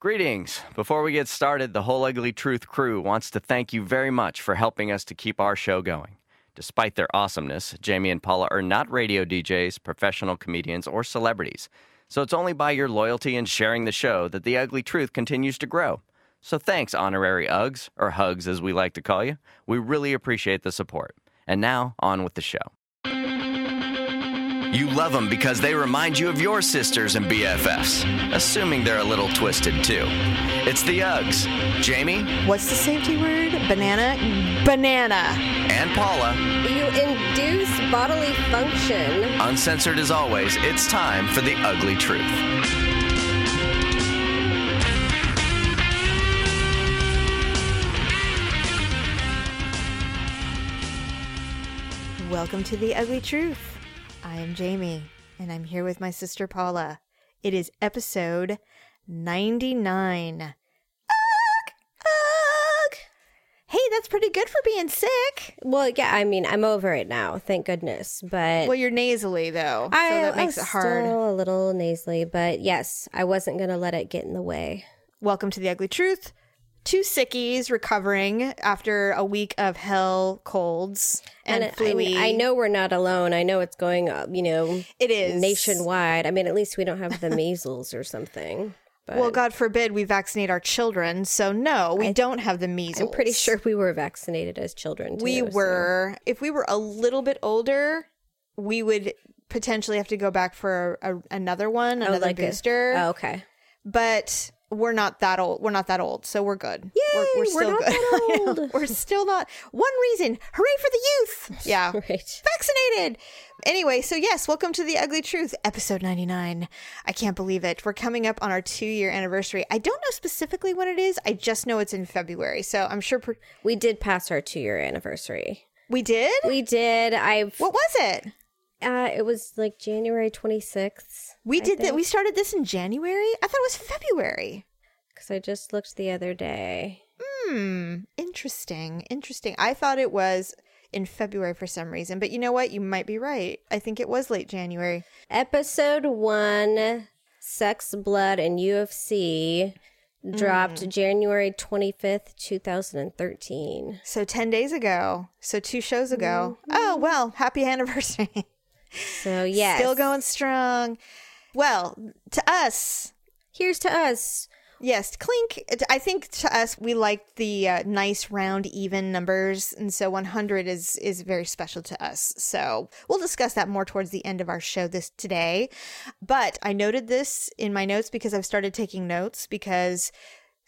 Greetings. Before we get started, the Whole Ugly Truth crew wants to thank you very much for helping us to keep our show going. Despite their awesomeness, Jamie and Paula are not radio DJs, professional comedians, or celebrities. So it's only by your loyalty and sharing the show that the Ugly Truth continues to grow. So thanks, honorary Uggs, or Hugs as we like to call you. We really appreciate the support. And now, on with the show. You love them because they remind you of your sisters and BFFs, assuming they're a little twisted too. It's the Uggs. Jamie What's the safety word? Banana? Banana. and Paula, You induce bodily function. uncensored as always, it's time for the ugly truth. Welcome to The Ugly Truth. I am Jamie, and I'm here with my sister Paula. It is episode 99. Ugh! Ugh! Hey, that's pretty good for being sick. Well, yeah, I mean, I'm over it now, thank goodness. But Well, you're nasally, though, I, so that makes it hard. Still a little nasally, but yes, I wasn't gonna let it get in the way. Welcome to The Ugly Truth. Two sickies recovering after a week of hell colds and, I, flu I know we're not alone. I know it's going up, you know, it is nationwide. I mean, at least we don't have the measles or something. But Well, God forbid we vaccinate our children. So no, we don't have the measles. I'm pretty sure we were vaccinated as children. Too, we so- were. If we were a little bit older, we would potentially have to go back for a, another one, oh, another like a- booster. Oh, okay. But we're not that old. We're not that old, so we're good. Yay, we're, we're still not good. that know, old. we're still not. One reason, hooray for the youth! Yeah, Right. vaccinated. Anyway, so yes, welcome to the Ugly Truth, episode 99. I can't believe it. We're coming up on our two year anniversary. I don't know specifically when it is. I just know it's in February. So I'm sure per- We did pass our two year anniversary. we did. We did. I've. what was it? Uh, it was like January 26th. We did that. We started this in January. I thought it was February. Because I just looked the other day. Hmm. Interesting. Interesting. I thought it was in February for some reason, but you know what? You might be right. I think it was late January. Episode one Sex, Blood, and UFC dropped Mm. January 25th, 2013. So 10 days ago. So two shows ago. Mm-hmm. Oh, well, happy anniversary. So, yes. Still going strong. Well, to us, Here's to us. Yes, clink. I think to us we like the uh, nice round even numbers, and so 100 is is very special to us. So we'll discuss that more towards the end of our show this today. But I noted this in my notes because I've started taking notes because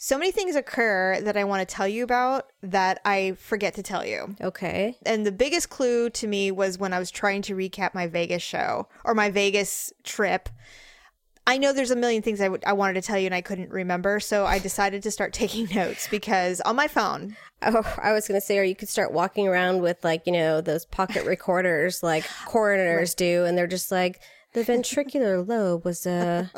so many things occur that I want to tell you about that I forget to tell you. Okay. And the biggest clue to me was when I was trying to recap my Vegas show or my Vegas trip. I know there's a million things I I wanted to tell you and I couldn't remember, so I decided to start taking notes because on my phone, Oh, I was going to say, or you could start walking around with, like, you know, those pocket recorders like coroners do, and they're just like, the ventricular lobe was uh,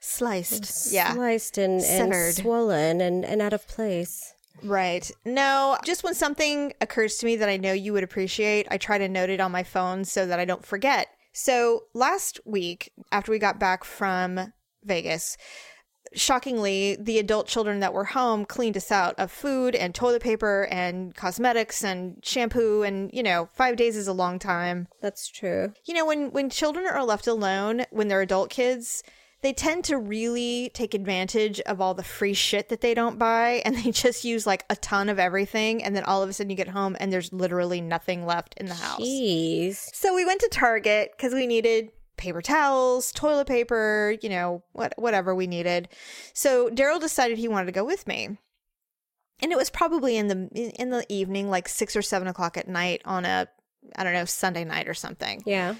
sliced. Yeah. sliced and, and swollen and, and out of place. Right. No, just when something occurs to me that I know you would appreciate, I try to note it on my phone so that I don't forget. So last week, after we got back from Vegas, shockingly, the adult children that were home cleaned us out of food and toilet paper and cosmetics and shampoo. And, you know, five days is a long time. That's true. You know, when, when children are left alone, when they're adult kids, they tend to really take advantage of all the free shit that they don't buy and they just use like a ton of everything. And then all of a sudden you get home and there's literally nothing left in the house. Jeez. So we went to Target because we needed paper towels, toilet paper, you know, what whatever we needed. So Daryl decided he wanted to go with me. And it was probably in the in the evening, like six or seven o'clock at night on a I don't know, Sunday night or something. Yeah.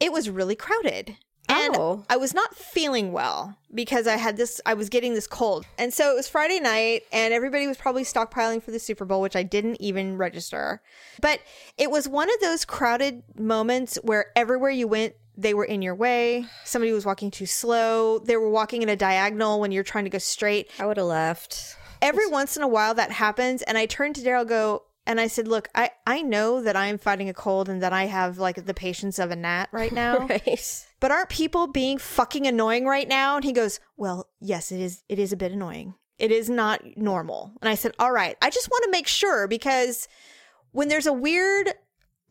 It was really crowded. And Oh. I was not feeling well because I had this, I was getting this cold. And so it was Friday night, and everybody was probably stockpiling for the Super Bowl, which I didn't even register. But it was one of those crowded moments where everywhere you went, they were in your way. Somebody was walking too slow. They were walking in a diagonal when you're trying to go straight. I would have left. Every once in a while that happens, and I turn to Daryl, go, And I said, Look, I, I know that I'm fighting a cold and that I have like the patience of a gnat right now. Right. But aren't people being fucking annoying right now? And he goes, Well, yes, it is it is a bit annoying. It is not normal. And I said, All right, I just want to make sure because when there's a weird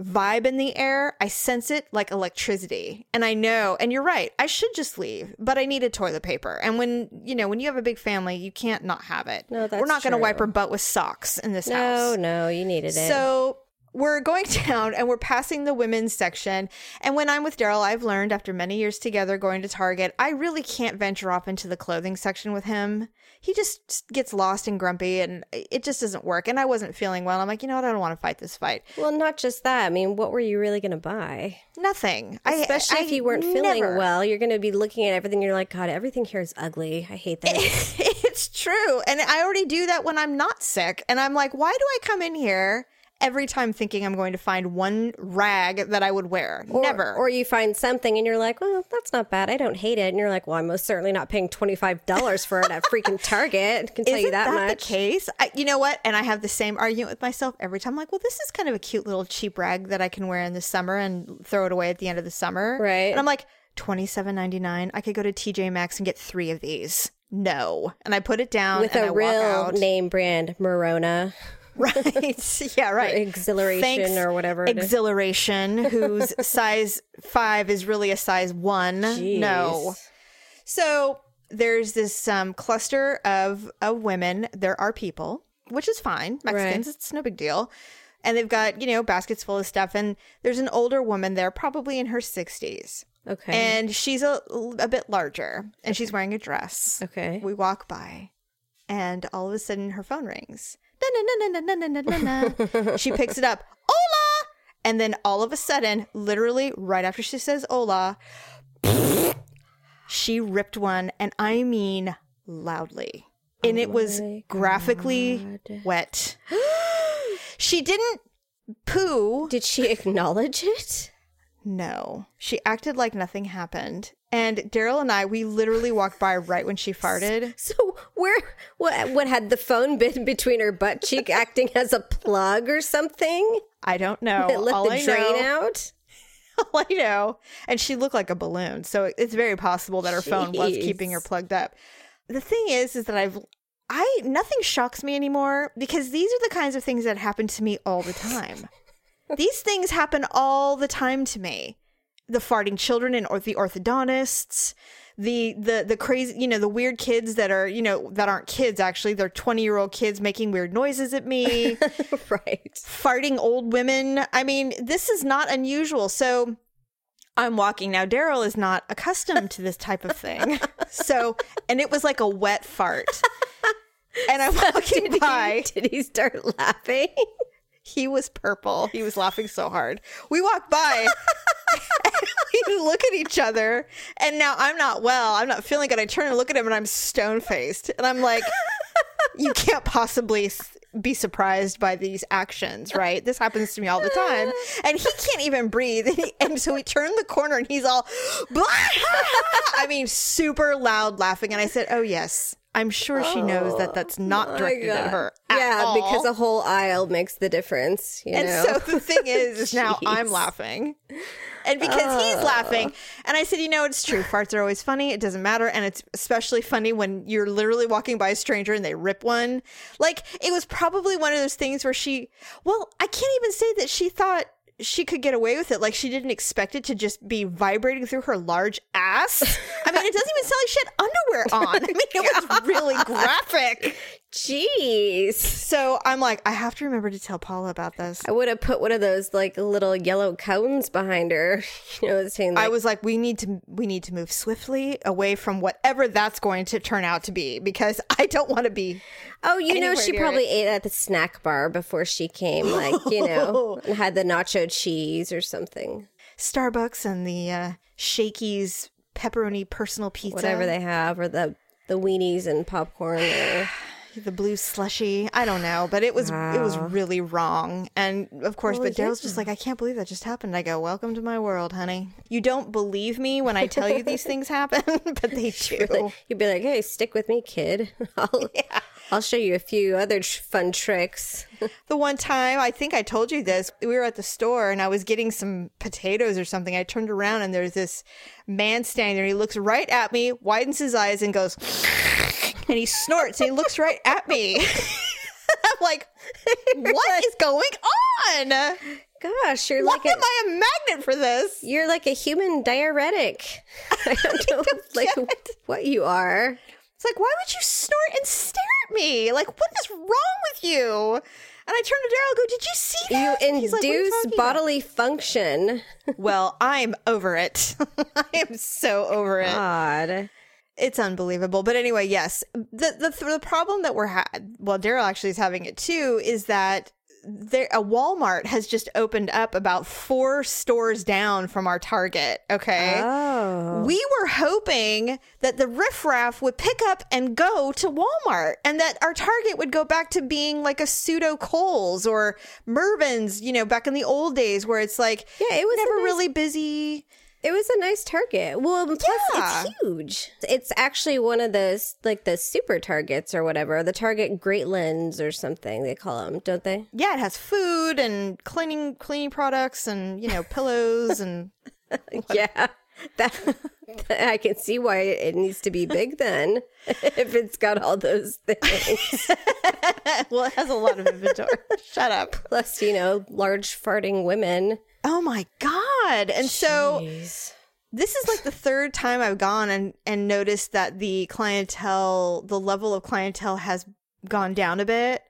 vibe in the air, I sense it like electricity. And I know, and you're right, I should just leave, but I needed toilet paper. And when, you know, when you have a big family, you can't not have it. No, that's We're not going to wipe our butt with socks in this No, house. No, no, you needed it. So we're going down and we're passing the women's section. And when I'm with Daryl, I've learned after many years together going to Target, I really can't venture off into the clothing section with him. He just gets lost and grumpy and it just doesn't work. And I wasn't feeling well. I'm like, you know what? I don't want to fight this fight. well, not just that. I mean, what were you really going to buy? Nothing. Especially I, if you weren't feeling never- well, you're going to be looking at everything. You're like, God, everything here is ugly. I hate this. it's true. And I already do that when I'm not sick. And I'm like, why do I come in here every time thinking I'm going to find one rag that I would wear? Or- Never. Or you find something and you're like, well, that's not bad. I don't hate it. And you're like, well, I'm most certainly not paying $25 for it at freaking Target. I can tell Isn't you that, that, much. the case? I, you know what? And I have the same argument with myself every time. I'm like, well, this is kind of a cute little cheap rag that I can wear in the summer and throw it away at the end of the summer. Right. And I'm like, twenty seven ninety nine. I could go to TJ Maxx and get three of these. No. And I put it down With and a I real out. name brand, Morona. Right. yeah, right. Xhilaration or whatever. Xhilaration, whose size five is really a size one. No. So there's this um, cluster of, of women. There are people, which is fine. Mexicans, it's no big deal. And they've got, you know, baskets full of stuff. And there's an older woman there, probably in her 60s. Okay. And she's a, a bit larger and she's wearing a dress. okay. We walk by and all of a sudden her phone rings. She picks it up. Hola! And then all of a sudden, literally right after she says hola, she ripped one and I mean loudly. And it oh was graphically God. wet. she didn't poo. Did she acknowledge it? No. She acted like nothing happened. And Daryl and I, we literally walked by right when she farted. So where what what had the phone been between her butt cheek acting as a plug or something? I don't know. It let all the I drain know, out? all I know. And she looked like a balloon. So it's very possible that her phone was keeping her plugged up. The thing is, is that I've, I, nothing shocks me anymore because these are the kinds of things that happen to me all the time. These things happen all the time to me. The farting children and or the orthodontists, the the the crazy, you know, the weird kids that are, you know, that aren't kids actually. They're 20-year-old kids making weird noises at me. right. farting old women. I mean, this is not unusual. So I'm walking now. Daryl is not accustomed to this type of thing. So, and it was like a wet fart. And I'm walking Did by. he, did he start laughing? He was purple. He was laughing so hard. We walked by. we look at each other, and now I'm not well. I'm not feeling good. I turn and look at him, and I'm stone faced, and I'm like, "You can't possibly be surprised by these actions, right? This happens to me all the time." And he can't even breathe, and, he- and so we turn the corner, and he's all, I mean, super loud laughing. And I said, "Oh yes." I'm sure she knows that oh that's not My directed at her. at yeah, all. because a whole aisle makes the difference. You And know? so the thing is, is now I'm laughing. And because he's ah. laughing, and I said, you know, it's true. Farts are always funny. It doesn't matter. And it's especially funny when you're literally walking by a stranger and they rip one. Like, it was probably one of those things where she, well, I can't even say that she thought she could get away with it. Like, she didn't expect it to just be vibrating through her large ass. I mean, it doesn't even sound like she had underwear on. I mean, it was really graphic. Jeez. So I'm like, I have to remember to tell Paula about this. I would have put one of those like little yellow cones behind her. You know, saying like, I was like, we need to we need to move swiftly away from whatever that's going to turn out to be because I don't want to be. oh, you know, she probably ate at the snack bar before she came, like you know, and had the nacho cheese or something, Starbucks and the uh, Shakey's pepperoni personal pizza. whatever they have, or the the weenies and popcorn. Or, the blue slushy. I don't know, but it was it was really wrong. And of course, Well, but Daryl's just like, I can't believe that just happened. I go, Welcome to my world, honey. You don't believe me when I tell you these things happen, but they do. You'd be like, "Hey, stick with me, kid. I'll, yeah. I'll show you a few other fun tricks." The one time, I think I told you this, we were at the store and I was getting some potatoes or something. I turned around and there's this man standing there. He looks right at me, widens his eyes, and goes, and he snorts and he looks right at me. I'm like, what is going on? Gosh, you're Why like am I a magnet for this? you're like a human diuretic. I don't know like get it. what you are. It's like, why would you snort and stare at me? Like, what is wrong with you? And I turn to Daryl and go, Did you see You that? Like, "What you induce about?" bodily function. Well, I'm over it. I am so over it. God. It's unbelievable. But anyway, yes. The the the problem that we're had well, Daryl actually is having it too, is that there a Walmart has just opened up about four stores down from our Target. Okay. Oh. We were hoping that the riffraff would pick up and go to Walmart and that our Target would go back to being like a pseudo Kohl's or Mervyn's, you know, back in the old days where it's like Yeah, it was never nice- really busy. It was a nice target. Well, plus Yeah. it's huge. It's actually one of those like the super targets or whatever. The Target Greatland or something they call them, don't they? Yeah, it has food and cleaning cleaning products and, you know, pillows and Yeah. That I can see why it needs to be big then if it's got all those things. well, it has a lot of inventory. Shut up. Plus, you know, large farting women. Oh my god. And so this is like the third time I've gone and and noticed that the clientele, the level of clientele has gone down a bit.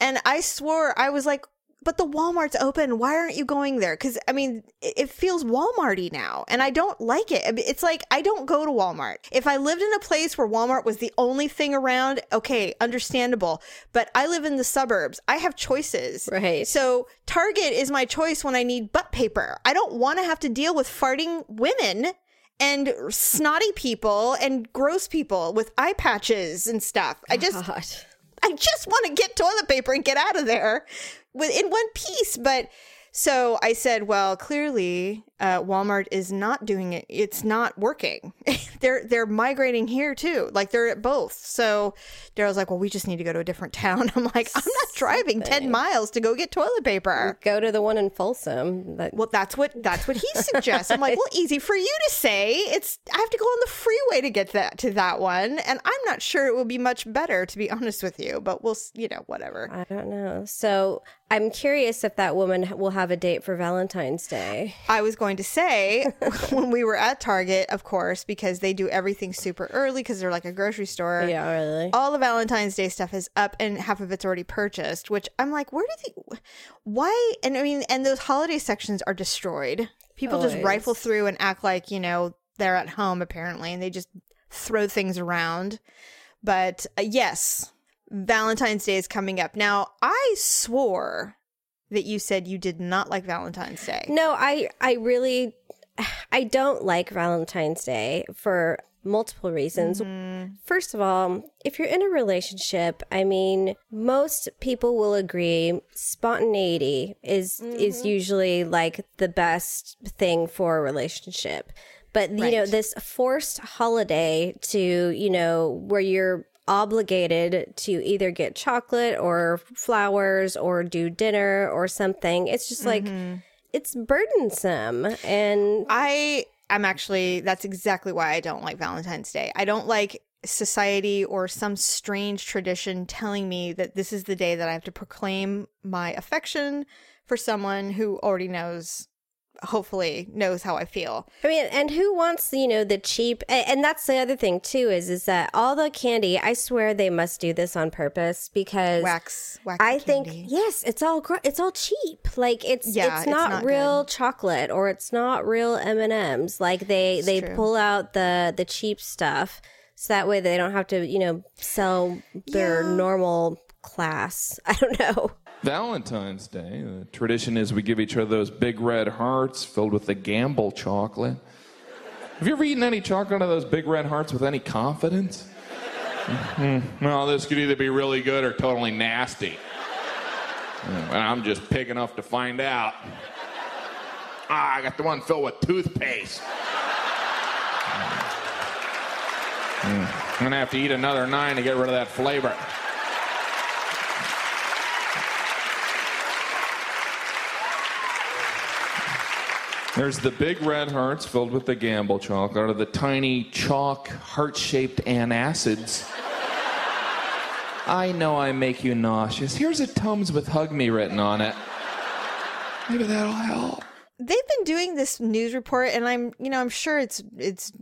And I swore I was like, but the Walmart's open. Why aren't you going there? Because I mean, it, feels Walmarty now, and I don't like it. It's like I don't go to Walmart. If I lived in a place where Walmart was the only thing around, okay, understandable. But I live in the suburbs. I have choices. Right. So Target is my choice when I need butt paper. I don't want to have to deal with farting women and snotty people and gross people with eye patches and stuff. I just God. I just want to get toilet paper and get out of there in one piece. But so I said, well, clearly uh, Walmart is not doing it. It's not working. they're they're migrating here too. Like they're at both. So Daryl's like, well, we just need to go to a different town. I'm like, I'm not driving ten miles to go get toilet paper. Go to the one in Folsom. That, Well, that's what that's what he suggests. I'm like, well, easy for you to say. It's I have to go on the freeway to get that to that one, and I'm not sure it will be much better, to be honest with you. But we'll, you know, whatever. I don't know. So I'm curious if that woman will have a date for Valentine's Day. I was going to say when we were at Target, of course, because they do everything super early because they're like a grocery store. Yeah, really. All the Valentine's Day stuff is up and half of it's already purchased, which I'm like, where do they, why? And I mean, and those holiday sections are destroyed. People just rifle through and act like, you know, they're at home apparently, and they just throw things around. But uh, yes, Valentine's Day is coming up. Now, I swore that you said you did not like Valentine's Day. No, I I really I don't like Valentine's Day for multiple reasons. Mm-hmm. First of all, if you're in a relationship, I mean, most people will agree spontaneity is is mm-hmm. usually like the best thing for a relationship. But you know, this forced holiday to, you know, where you're obligated to either get chocolate or flowers or do dinner or something. It's just like mm-hmm. it's burdensome and I am actually that's exactly why I don't like Valentine's Day. I don't like society or some strange tradition telling me that this is the day that I have to proclaim my affection for someone who already knows hopefully knows how I feel. I mean, and who wants you know the cheap? And that's the other thing too is is that all the candy. I swear they must do this on purpose because Wax wax I think yes, it's all gr- it's all cheap. Like it's Yeah, it's it's not, not real chocolate or it's not real M and M's. Like they they true. pull out the the cheap stuff so that way they don't have to you know sell their Yeah. normal class. I don't know. Valentine's Day, the tradition is we give each other those big red hearts filled with the gamble chocolate. Have you ever eaten any chocolate out of those big red hearts with any confidence? Well, this could either be really good or totally nasty. And I'm just pig enough to find out. Ah, I got the one filled with toothpaste. Mm. I'm gonna have to eat another nine to get rid of that flavor. There's the big red hearts filled with the gamble chalk out of the tiny chalk heart shaped antacids. I know I make you nauseous. Here's a Tums with Hug Me written on it. Maybe that'll help. They've been doing this news report and I'm, you know, I'm sure it's it's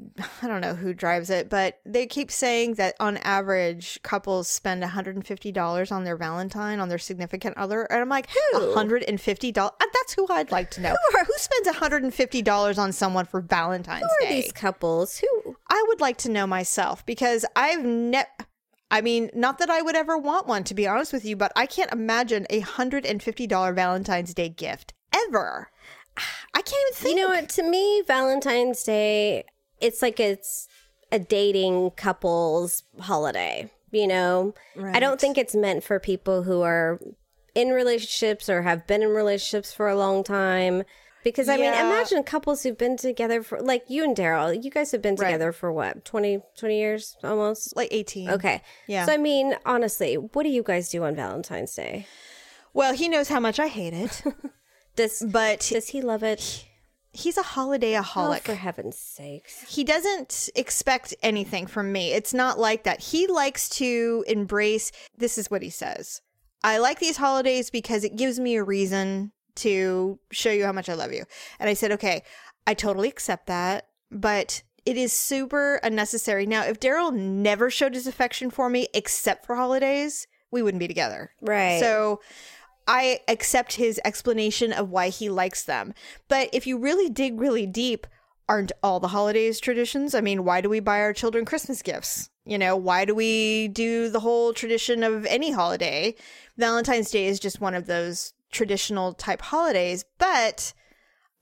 I don't know who drives it, but they keep saying that on average couples spend $150 on their Valentine on their significant other and I'm like, Who? $150? Uh, That's who I'd like to know. Who, spends $150 on someone for Valentine's Day? Who are Day? these couples? Who? I would like to know myself because I've never. I mean, not that I would ever want one, to be honest with you, but I can't imagine a hundred and fifty dollar Valentine's Day gift ever. I can't even think. You know what? To me, Valentine's Day, it's like it's a dating couples holiday. You know, I don't think it's meant for people who are in relationships or have been in relationships for a long time. Because I mean, imagine couples who've been together for like you and Daryl. You guys have been Right. together for what 20, 20 years almost. Like eighteen. Okay, Yeah. So I mean, honestly, what do you guys do on Valentine's Day? Well, he knows how much I hate it, Does but does he love it? he's a holiday Oh, for heaven's sakes! he doesn't expect anything from me. It's not like that. He likes to embrace this is what he says. I like these holidays because it gives me a reason to show you how much I love you. And I said, "Okay, I totally accept that, but it is super unnecessary." Now, if Daryl never showed his affection for me except for holidays, we wouldn't be together. Right. So I accept his explanation of why he likes them. But if you really dig really deep, aren't all the holidays traditions? I mean, why do we buy our children Christmas gifts? You know, why do we do the whole tradition of any holiday? Valentine's Day is just one of those traditional type holidays, but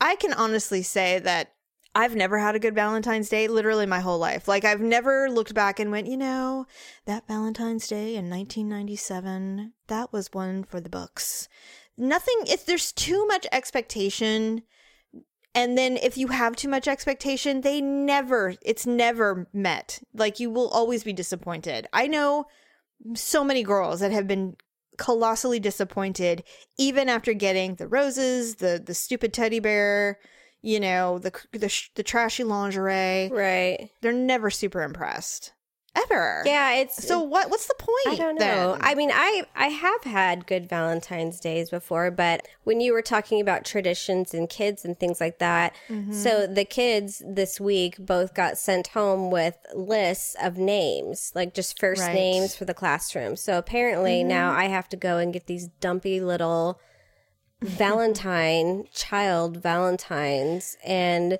I can honestly say that I've never had a good Valentine's Day literally my whole life. Like I've never looked back and went, you know, that Valentine's Day in 1997, that was one for the books. Nothing if there's too much expectation and then if you have too much expectation, they never it's never met. Like you will always be disappointed. I know so many girls that have been colossally disappointed even after getting the roses, the the stupid teddy bear, you know, the the the trashy lingerie. Right. They're never super impressed. Ever. Yeah, it's So what what's the point? I don't know. then? I mean, I I have had good Valentine's days before, but when you were talking about traditions and kids and things like that, Mm-hmm. so the kids this week both got sent home with lists of names, like just first Right. names for the classroom. So apparently Mm-hmm. now I have to go and get these dumpy little Valentine child Valentines and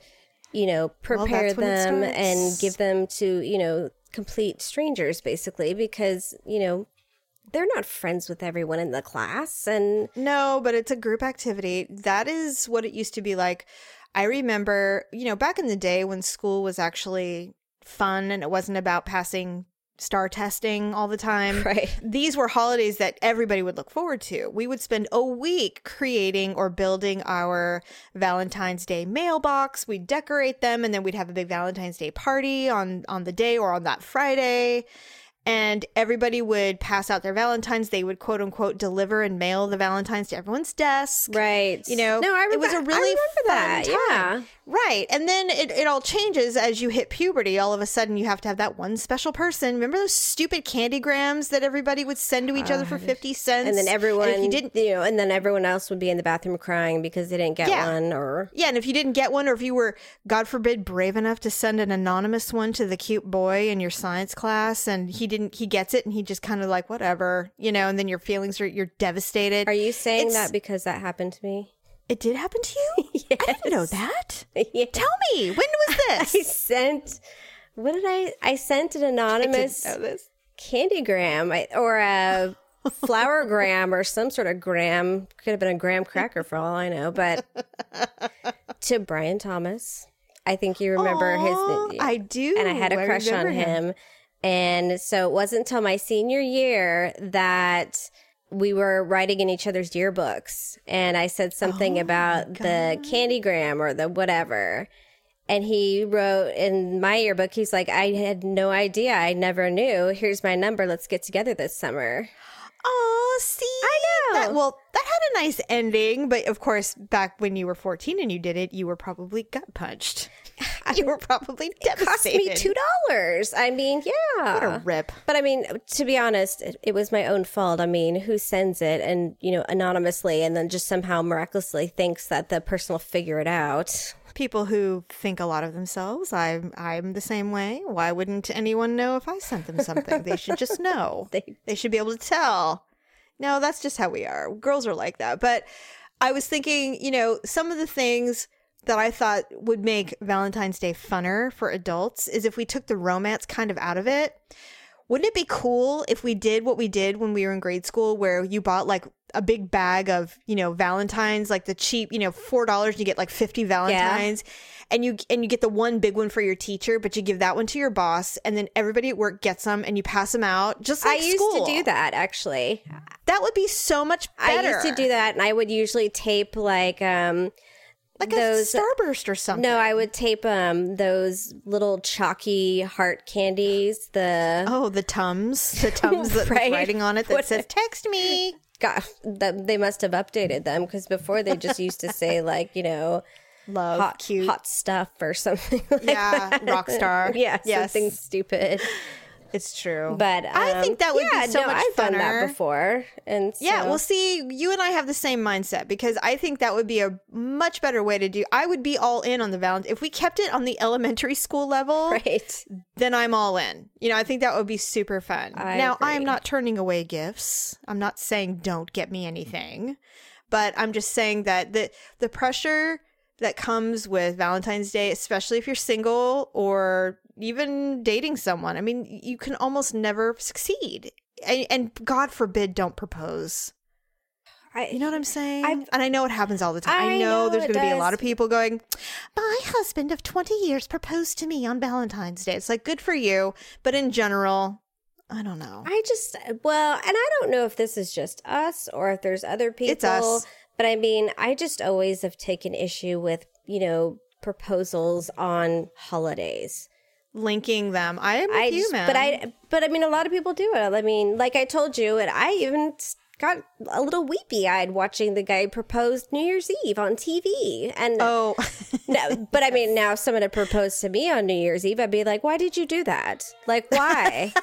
you know prepare it them and give them to you know complete strangers basically because you know they're not friends with everyone in the class and No, but it's a group activity. That is what it used to be like. I remember, you know, back in the day when school was actually fun and it wasn't about passing star testing all the time. Right. These were holidays that everybody would look forward to. We would spend a week creating or building our Valentine's Day mailbox. We'd decorate them and then we'd have a big Valentine's Day party on on the day or on that Friday. And everybody would pass out their Valentines. They would quote unquote deliver and mail the Valentines to everyone's desk. right You know, no i remember it was a really fun that time. yeah Right. And then it, it all changes as you hit puberty. All of a sudden, you have to have that one special person. Remember those stupid candygrams that everybody would send to each other for 50 cents? and then everyone if you didn't, you know and then everyone else would be in the bathroom crying because they didn't get Yeah. one or yeah, and if you didn't get one, or if you were, God forbid, brave enough to send an anonymous one to the cute boy in your science class, and he didn't, he gets it, and he just kind of like whatever, you know, and then your feelings are, you're devastated. are you saying It's- that because that happened to me It did happen to you? I didn't know that. yeah. Tell me, when was this I sent what did I I sent an anonymous candygram I- or a flower gram or some sort of gram could have been a graham cracker for all I know but to Brian Thomas I think you remember Aw, his I do. and I had a I crush on remember him. And so it wasn't until my senior year that we were writing in each other's yearbooks. And I said something Oh about the candygram or the whatever. And he wrote in my yearbook, he's like, I had no idea. I never knew. Here's my number. Let's get together this summer. Oh, see, I know. That, well, that had a nice ending, but of course, back when you were fourteen and you did it, you were probably gut punched. you were probably Cost devastated. me two dollars. I mean, yeah. What a rip. But I mean, to be honest, it, it was my own fault. I mean, who sends it and, you know, anonymously and then just somehow miraculously thinks that the person will figure it out? People who think a lot of themselves. I'm I'm the same way. Why wouldn't anyone know if I sent them something? they should just know. They- they should be able to tell. No, that's just how we are. Girls are like that. But I was thinking, you know, some of the things that I thought would make Valentine's Day funner for adults is if we took the romance kind of out of it. Wouldn't it be cool if we did what we did when we were in grade school where you bought like a big bag of, you know, Valentines, like the cheap, you know, $4 and you get like 50 Valentines and you and you get the one big one for your teacher, but you give that one to your boss and then everybody at work gets them and you pass them out just like I used school. to do that actually. That would be so much better. I used to do that and I would usually tape like um like those- a starburst or something. no, I would tape um those little chalky heart candies, the Oh, the tums, the tums that Right. writing on it that What- says "text me." God, that they must have updated them because before they just used to say like you know Love, hot cute. hot stuff or something. Like Yeah, that. rock star. yeah, Yes. something stupid. It's true. But I um, think that would yeah, be so no, much I've done that funner. before, and yeah, well, see, you and I have the same mindset because I think that would be a much better way to do. I would be all in on the Valentine if we kept it on the elementary school level. right. Then I'm all in. You know, I think that would be super fun. I now, I am not turning away gifts. I'm not saying don't get me anything, but I'm just saying that the the pressure that comes with Valentine's Day, especially if you're single or even dating someone. I mean, you can almost never succeed. And, and God forbid, don't propose. I, You know what I'm saying? I've- and I know it happens all the time. I, I know, know there's going to be a lot of people going, My husband of 20 years proposed to me on Valentine's Day. It's like, good for you. But in general, I don't know. I just well, and I don't know if this is just us or if there's other people. It's us. But I mean, I just always have taken issue with you know proposals on holidays. Linking them. I am with I just, but I, but I mean, a lot of people do it. I mean, like I told you, and I even got a little weepy eyed watching the guy propose New Year's Eve on TV. And Oh, no, but I mean, now if someone had proposed to me on New Year's Eve, I'd be like, why did you do that? Like, why?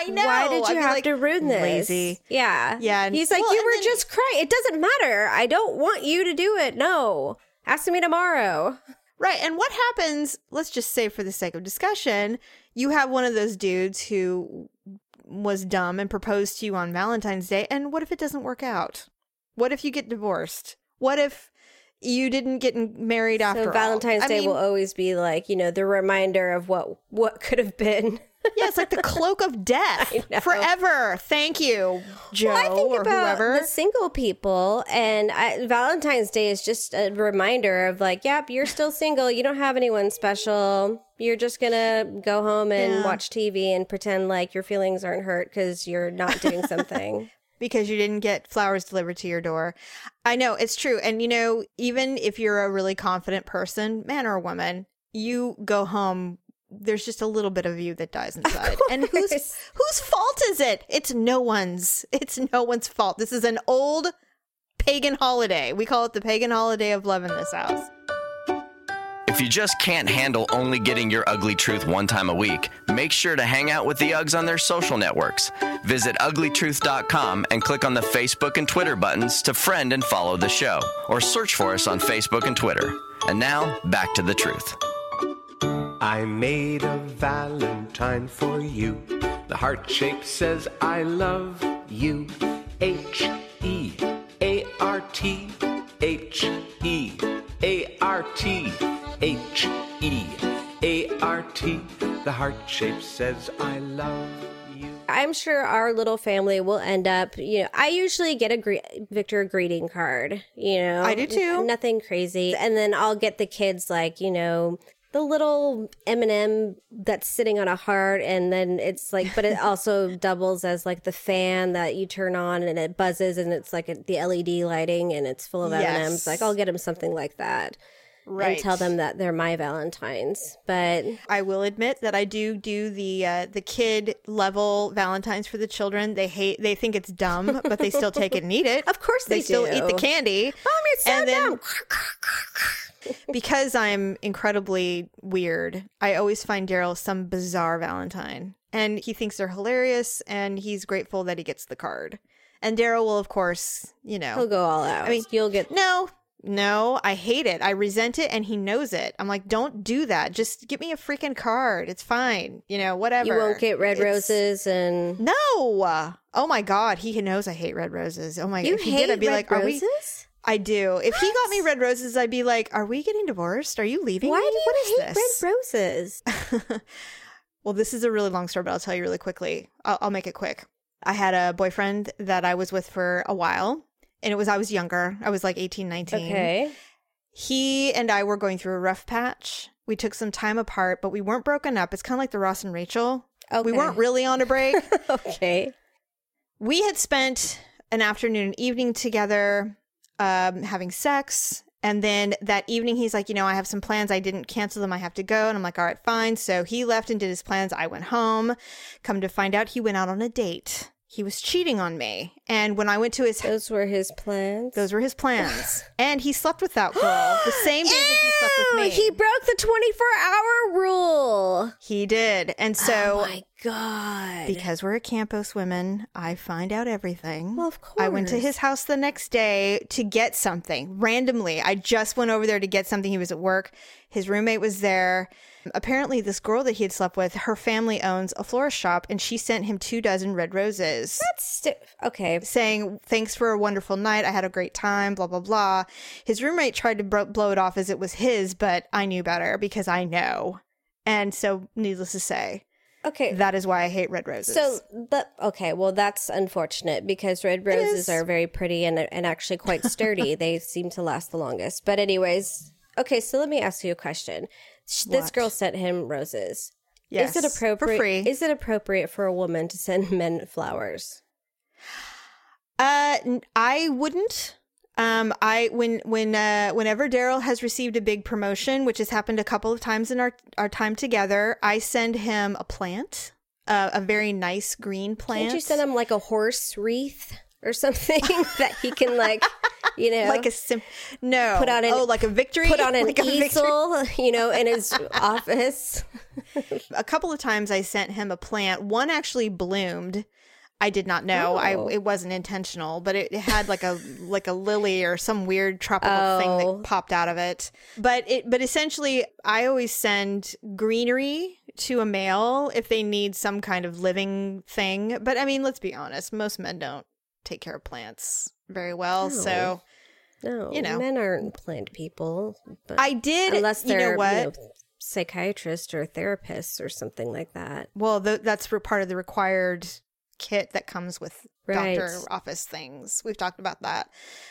I know. Why did I'd you have like, to ruin this? Lazy. Yeah. Yeah, and- He's like, well, you were then- just crying. It doesn't matter. I don't want you to do it. No. Ask me tomorrow. Right. And what happens, let's just say for the sake of discussion, you have one of those dudes who was dumb and proposed to you on Valentine's Day. And what if it doesn't work out? What if you get divorced? What if you didn't get married after So all? Valentine's I Day mean, will always be like, you know, the reminder of what what could have been. Yeah, it's like the cloak of death forever. Thank you, Joe Well, I think or about whoever. the single people, and I, Valentine's Day is just a reminder of like, yep, you're still single. You don't have anyone special. You're just gonna go home and Yeah. watch TV and pretend like your feelings aren't hurt because you're not doing something. because you didn't get flowers delivered to your door. I know it's true. And you know, even if you're a really confident person, man or woman, you go home there's just a little bit of you that dies inside. And whose whose fault is it? It's no one's. It's no one's fault. This is an old pagan holiday. We call it the pagan holiday of love in this house. If you just can't handle only getting your ugly truth one time a week, make sure to hang out with the Uggs on their social networks. Visit uglytruth.com and click on the Facebook and Twitter buttons to friend and follow the show, or search for us on Facebook and Twitter. And now, back to the truth. I made a valentine for you. The heart shape says I love you. H E A R T H E A R T H E A R T. The heart shape says I love you. I'm sure our little family will end up, you know, I usually get a gre- Victor a greeting card, you know. I do too. Nothing crazy. And then I'll get the kids like, you know, the little M&M that's sitting on a heart and then it's like but it also doubles as like the fan that you turn on and it buzzes and it's like the LED lighting and it's full of Yes. M&Ms like I'll get him something like that Right. and tell them that they're my valentines but I will admit that I do do the uh, the kid level Valentines for the children. They hate, they think it's dumb, but they still take it and eat it. Of course they still do. eat the candy. Mommy, it's so And then- dumb. because I'm incredibly weird. I always find Daryl some bizarre Valentine, and he thinks they're hilarious, and he's grateful that he gets the card. And Daryl will, of course, you know, He'll go all out. I mean, you'll get no, no, I hate it. I resent it, and he knows it. I'm like, don't do that. Just give me a freaking card. It's fine. You know, whatever. you won't get red It's- roses and No. Oh my God, he knows I hate red roses. Oh my you god, if he hate did, I'd be red like, are we? roses? I do. If he got me red roses, I'd be like, are we getting divorced? Are you leaving? Why me? do you What is hate this? red roses? Well, this is a really long story, but I'll tell you really quickly. I'll, I'll make it quick. I had a boyfriend that I was with for a while, and it was I was younger. I was like 18, 19. Okay. He and I were going through a rough patch. We took some time apart, but we weren't broken up. It's kind of like the Ross and Rachel. Okay. We weren't really on a break. okay. we had spent an afternoon and evening together um, having sex and then that evening he's like you know i have some plans i didn't cancel them i have to go and i'm like all right fine so he left and did his plans i went home come to find out he went out on a date he was cheating on me and when i went to his Those were his plans. those were his plans and he slept with that girl the same day that he slept with me He broke the 24 hour rule. he did and oh so oh my god. Because we're at Campos women, I find out everything. Well, of course. I went to his house the next day to get something randomly. I just went over there to get something. He was at work. His roommate was there. Apparently, this girl that he had slept with, her family owns a florist shop, and she sent him two dozen red roses. That's sti- okay. Saying, thanks for a wonderful night. I had a great time, blah, blah, blah. His roommate tried to bro- blow it off as it was his, but I knew better because I know. And so, needless to say, Okay. that is why I hate red roses. so that okay, well that's unfortunate because red roses are very pretty and and actually quite sturdy. they seem to last the longest. But anyways, okay, so let me ask you a question. This What? girl sent him roses. yes, is it appropriate for free? Is it appropriate for a woman to send men flowers? Uh, I wouldn't. Um, I when when uh whenever Daryl has received a big promotion, which has happened a couple of times in our our time together, I send him a plant, uh, a very nice green plant. Can't you send him like a horse wreath or something that he can like, you know, like a sim? No, Put on an- oh like a victory. put on an Like easel, you know, in his office? A couple of times I sent him a plant. One actually bloomed. I did not know. Oh. I it wasn't intentional, but it, it had like a like a lily or some weird tropical thing Oh. that popped out of it. But it but essentially I always send greenery to a male if they need some kind of living thing. But I mean, let's be honest, most men don't take care of plants very well. No. So No, You know. men aren't plant people. But I did unless you they're know what? you know, psychiatrists or therapists or something like that. Well, th- that's part of the required kit that comes with Right. doctor office things. We've talked about that.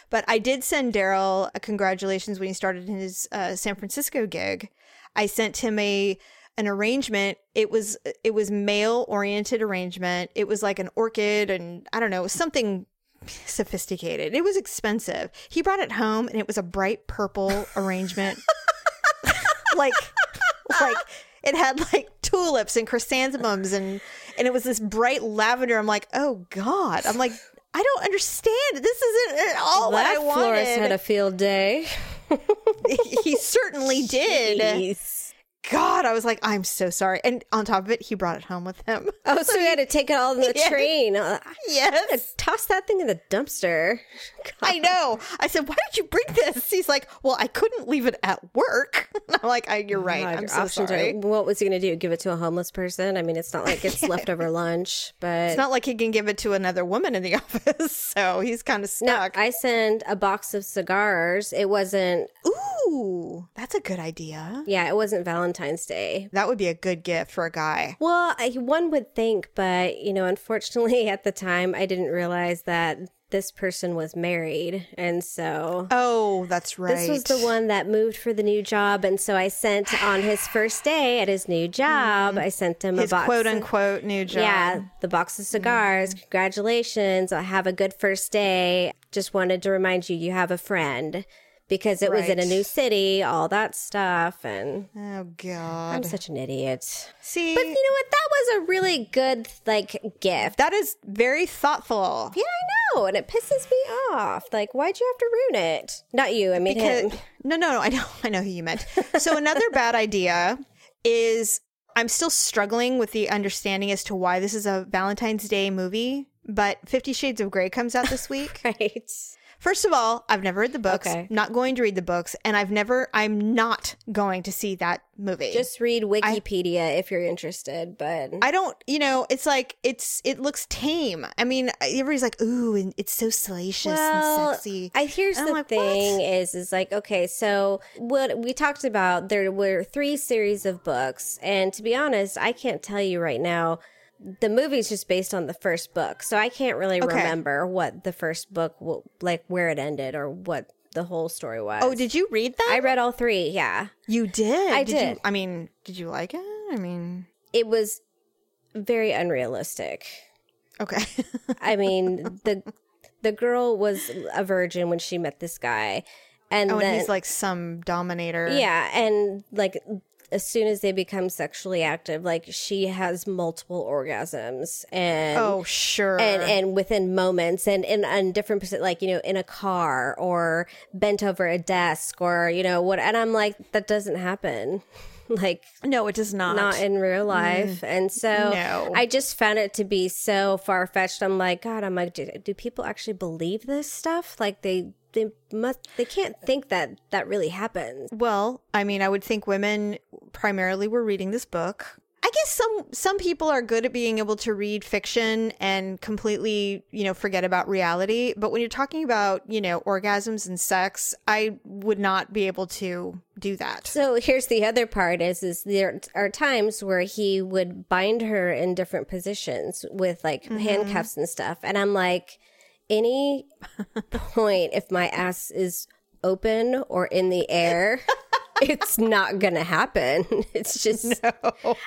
But I did send Daryl a congratulations when he started his uh, San Francisco gig. I sent him a an arrangement. It was it was male oriented arrangement. It was like an orchid and I don't know, something sophisticated. It was expensive. He brought it home and it was a bright purple arrangement. like like it had like tulips and chrysanthemums and and it was this bright lavender. I'm like, oh god. I'm like, I don't understand. This isn't at all that what I florist had a field day. he certainly did. Jeez. God, I was like, I'm so sorry. And on top of it, he brought it home with him. Oh, so he had to take it all in the Yes. train. Uh, yes. Toss that thing in the dumpster. I know. I said, "Why did you bring this?" He's like, "Well, I couldn't leave it at work." I'm like, I, "You're right. God, I'm so sorry." Are, what was he going to do? Give it to a homeless person? I mean, it's not like it's leftover lunch, but It's not like he can give it to another woman in the office, so he's kind of no. stuck. I sent a box of cigars. It wasn't. Ooh, that's a good idea. Yeah, it wasn't Valentine's Day. That would be a good gift for a guy. Well, I, one would think, but you know, unfortunately, at the time, I didn't realize that this person was married. And so Oh, that's right. this was the one that moved for the new job. And so I sent on his first day at his new job, mm. I sent him his a box. quote of- unquote new job. Yeah, the box of cigars. Mm. Congratulations. I have a good first day. Just wanted to remind you, you have a friend because it was in a new city, all that stuff. And Oh God. I'm such an idiot. See, But you know what? That was a really good, like, gift. that is very thoughtful. Yeah, I know. And it pisses me off. Like, why'd you have to ruin it? Not you. I mean, Because him. no, no, no. I know, I know who you meant. So another bad idea is I'm still struggling with the understanding as to why this is a Valentine's Day movie. But Fifty Shades of Grey comes out this week. Right. First of all, I've never read the books. Okay. Not going to read the books, and I've never. I'm not going to see that movie. Just read Wikipedia if you're interested. But I don't, you know, it's like it's it looks tame. I mean, everybody's like, "Ooh, and it's so salacious and sexy." I here's And the like, thing what? is is like okay, so what we talked about there were three series of books, and to be honest, I can't tell you right now. The movie's just based on the first book, so I can't really Okay. remember what the first book, like where it ended or what the whole story was. Oh, did you read that? I read all three? Yeah, You did. I You, did. I mean, did you like it? I mean, it was very unrealistic. okay. I mean the the girl was a virgin when she met this guy, and oh, then and he's like some dominator. Yeah, and like as soon as they become sexually active, like she has multiple orgasms and Oh, sure. and and within moments and in on different like you know in a car or bent over a desk or you know what and I'm like that doesn't happen. Like no, it does not. not in real life. And so Mm. No. I just found it to be so far fetched. I'm like, God, I'm like, do, do people actually believe this stuff? Like they they must they can't think that that really happens. well, I mean, I would think women primarily were reading this book. I guess some some people are good at being able to read fiction and completely, you know, forget about reality. But when you're talking about, you know, orgasms and sex, I would not be able to do that. So here's the other part is is there are times where he would bind her in different positions with like Mm-hmm. handcuffs and stuff. And I'm like, any point if my ass is open or in the air, it's not gonna happen. It's just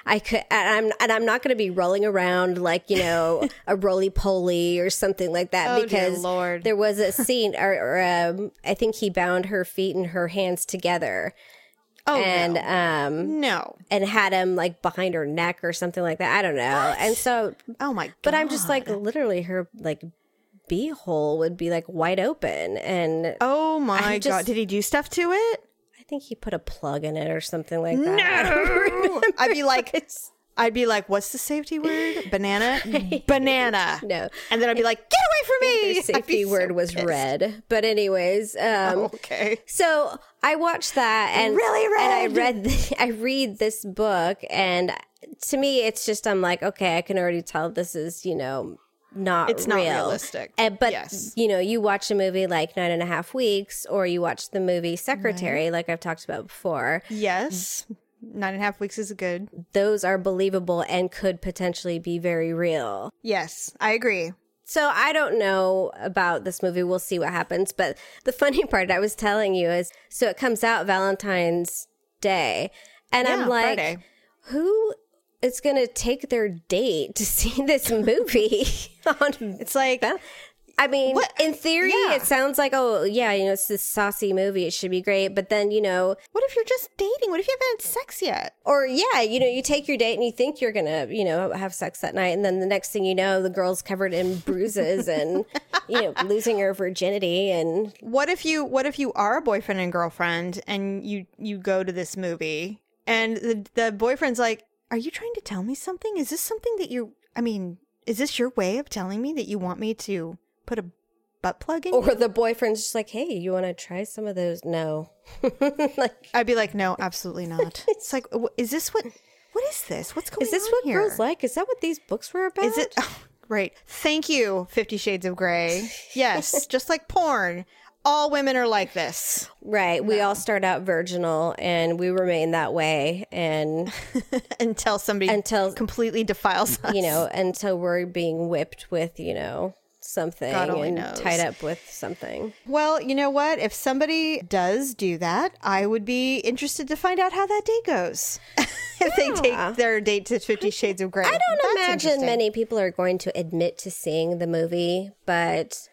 I could and I'm and I'm not gonna be rolling around like, you know, a roly poly or something like that Oh, because Lord. there was a scene or, or um, I think he bound her feet and her hands together Oh, and no. um no. and had him like behind her neck or something like that. I don't know. And so Oh my god. but I'm just like literally her like beehole would be like wide open and Oh my just- god. Did he do stuff to it? I think he put a plug in it or something like that. No, I'd be like I'd be like, what's the safety word? Banana? Banana. know. And then I'd be like, get away from me. The safety so word was pissed. red. But anyways, um Okay. So I watched that and Really and I read the, I read this book and to me it's just I'm like okay I can already tell this is you know not It's not realistic. And, but Yes. you know you watch a movie like Nine and a Half Weeks or you watch the movie Secretary like I've talked about before Yes. Nine and a half weeks is good. those are believable and could potentially be very real. Yes, I agree. So I don't know about this movie. We'll see what happens. But the funny part I was telling you is so it comes out Valentine's Day. And Yeah, I'm like, Friday. who is going to take their date to see this movie? on, It's like, I mean, What- in theory, yeah. it sounds like, oh, yeah, you know, it's this saucy movie. It should be great. But then, you know, what if you're just dating? What if you haven't had sex yet? or yeah, you know, you take your date and you think you're gonna, you know, have sex that night, and then the next thing you know, the girl's covered in bruises and you know, losing her virginity, and What if you what if you are a boyfriend and girlfriend and you you go to this movie and the the boyfriend's like, "Are you trying to tell me something? Is this something that you I mean, is this your way of telling me that you want me to put a butt plug in?" or the boyfriend's just like, hey, you want to try some of those? No, like, I'd be like, "No, absolutely not." it's like, is this what what is this? What's going on is this what here? girls like? Is that what these books were about? Is it oh, right? Thank you, Fifty Shades of Grey. Yes, just like porn. All women are like this. right? We all start out virginal, and we remain that way, and until somebody Until- completely defiles us. you know, until we're being whipped with, you know, something God only and knows. tied up with something. Well, you know what? If somebody does do that, I would be interested to find out how that date goes. if they take their date to Fifty Shades of Grey. I don't That's imagine many people are going to admit to seeing the movie, but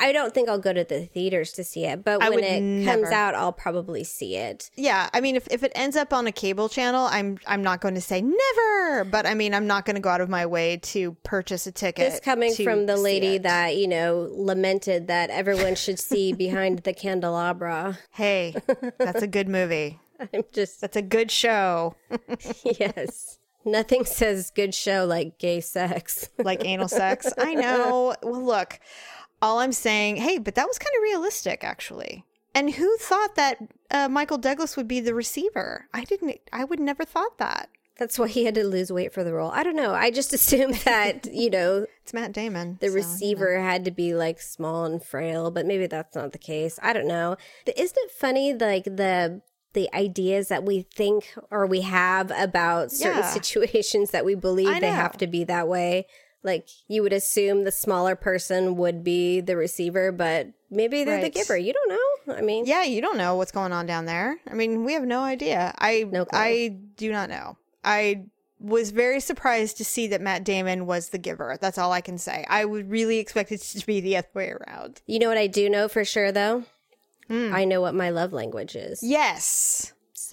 I don't think I'll go to the theaters to see it. But I when it never. comes out, I'll probably see it. Yeah, I mean, if, if it ends up on a cable channel, I'm I'm not going to say never, but I mean, I'm not going to go out of my way to purchase a ticket. This coming from the lady that, you know, lamented that everyone should see behind the candelabra. Hey, that's a good movie. I'm just, That's a good show, yes. Nothing says good show like gay sex. like anal sex. I know. Well, look, all I'm saying, hey, but that was kind of realistic, actually. And who thought that uh, Michael Douglas would be the receiver? I didn't. I would never thought that. That's why he had to lose weight for the role. I don't know. I just assumed that, you know, It's Matt Damon. the so, receiver had to be like small and frail, but maybe that's not the case. I don't know. Isn't it funny like the the ideas that we think or we have about certain Yeah. situations that we believe they have to be that way? Like you would assume the smaller person would be the receiver, but maybe they're the giver. You don't know. I mean, Yeah, you don't know what's going on down there. I mean, we have no idea. I No clue. I do not know. I was very surprised to see that Matt Damon was the giver. That's all I can say. I would really expect it to be the other way around. you know what I do know for sure though? Hmm. I know what my love language is. Yes.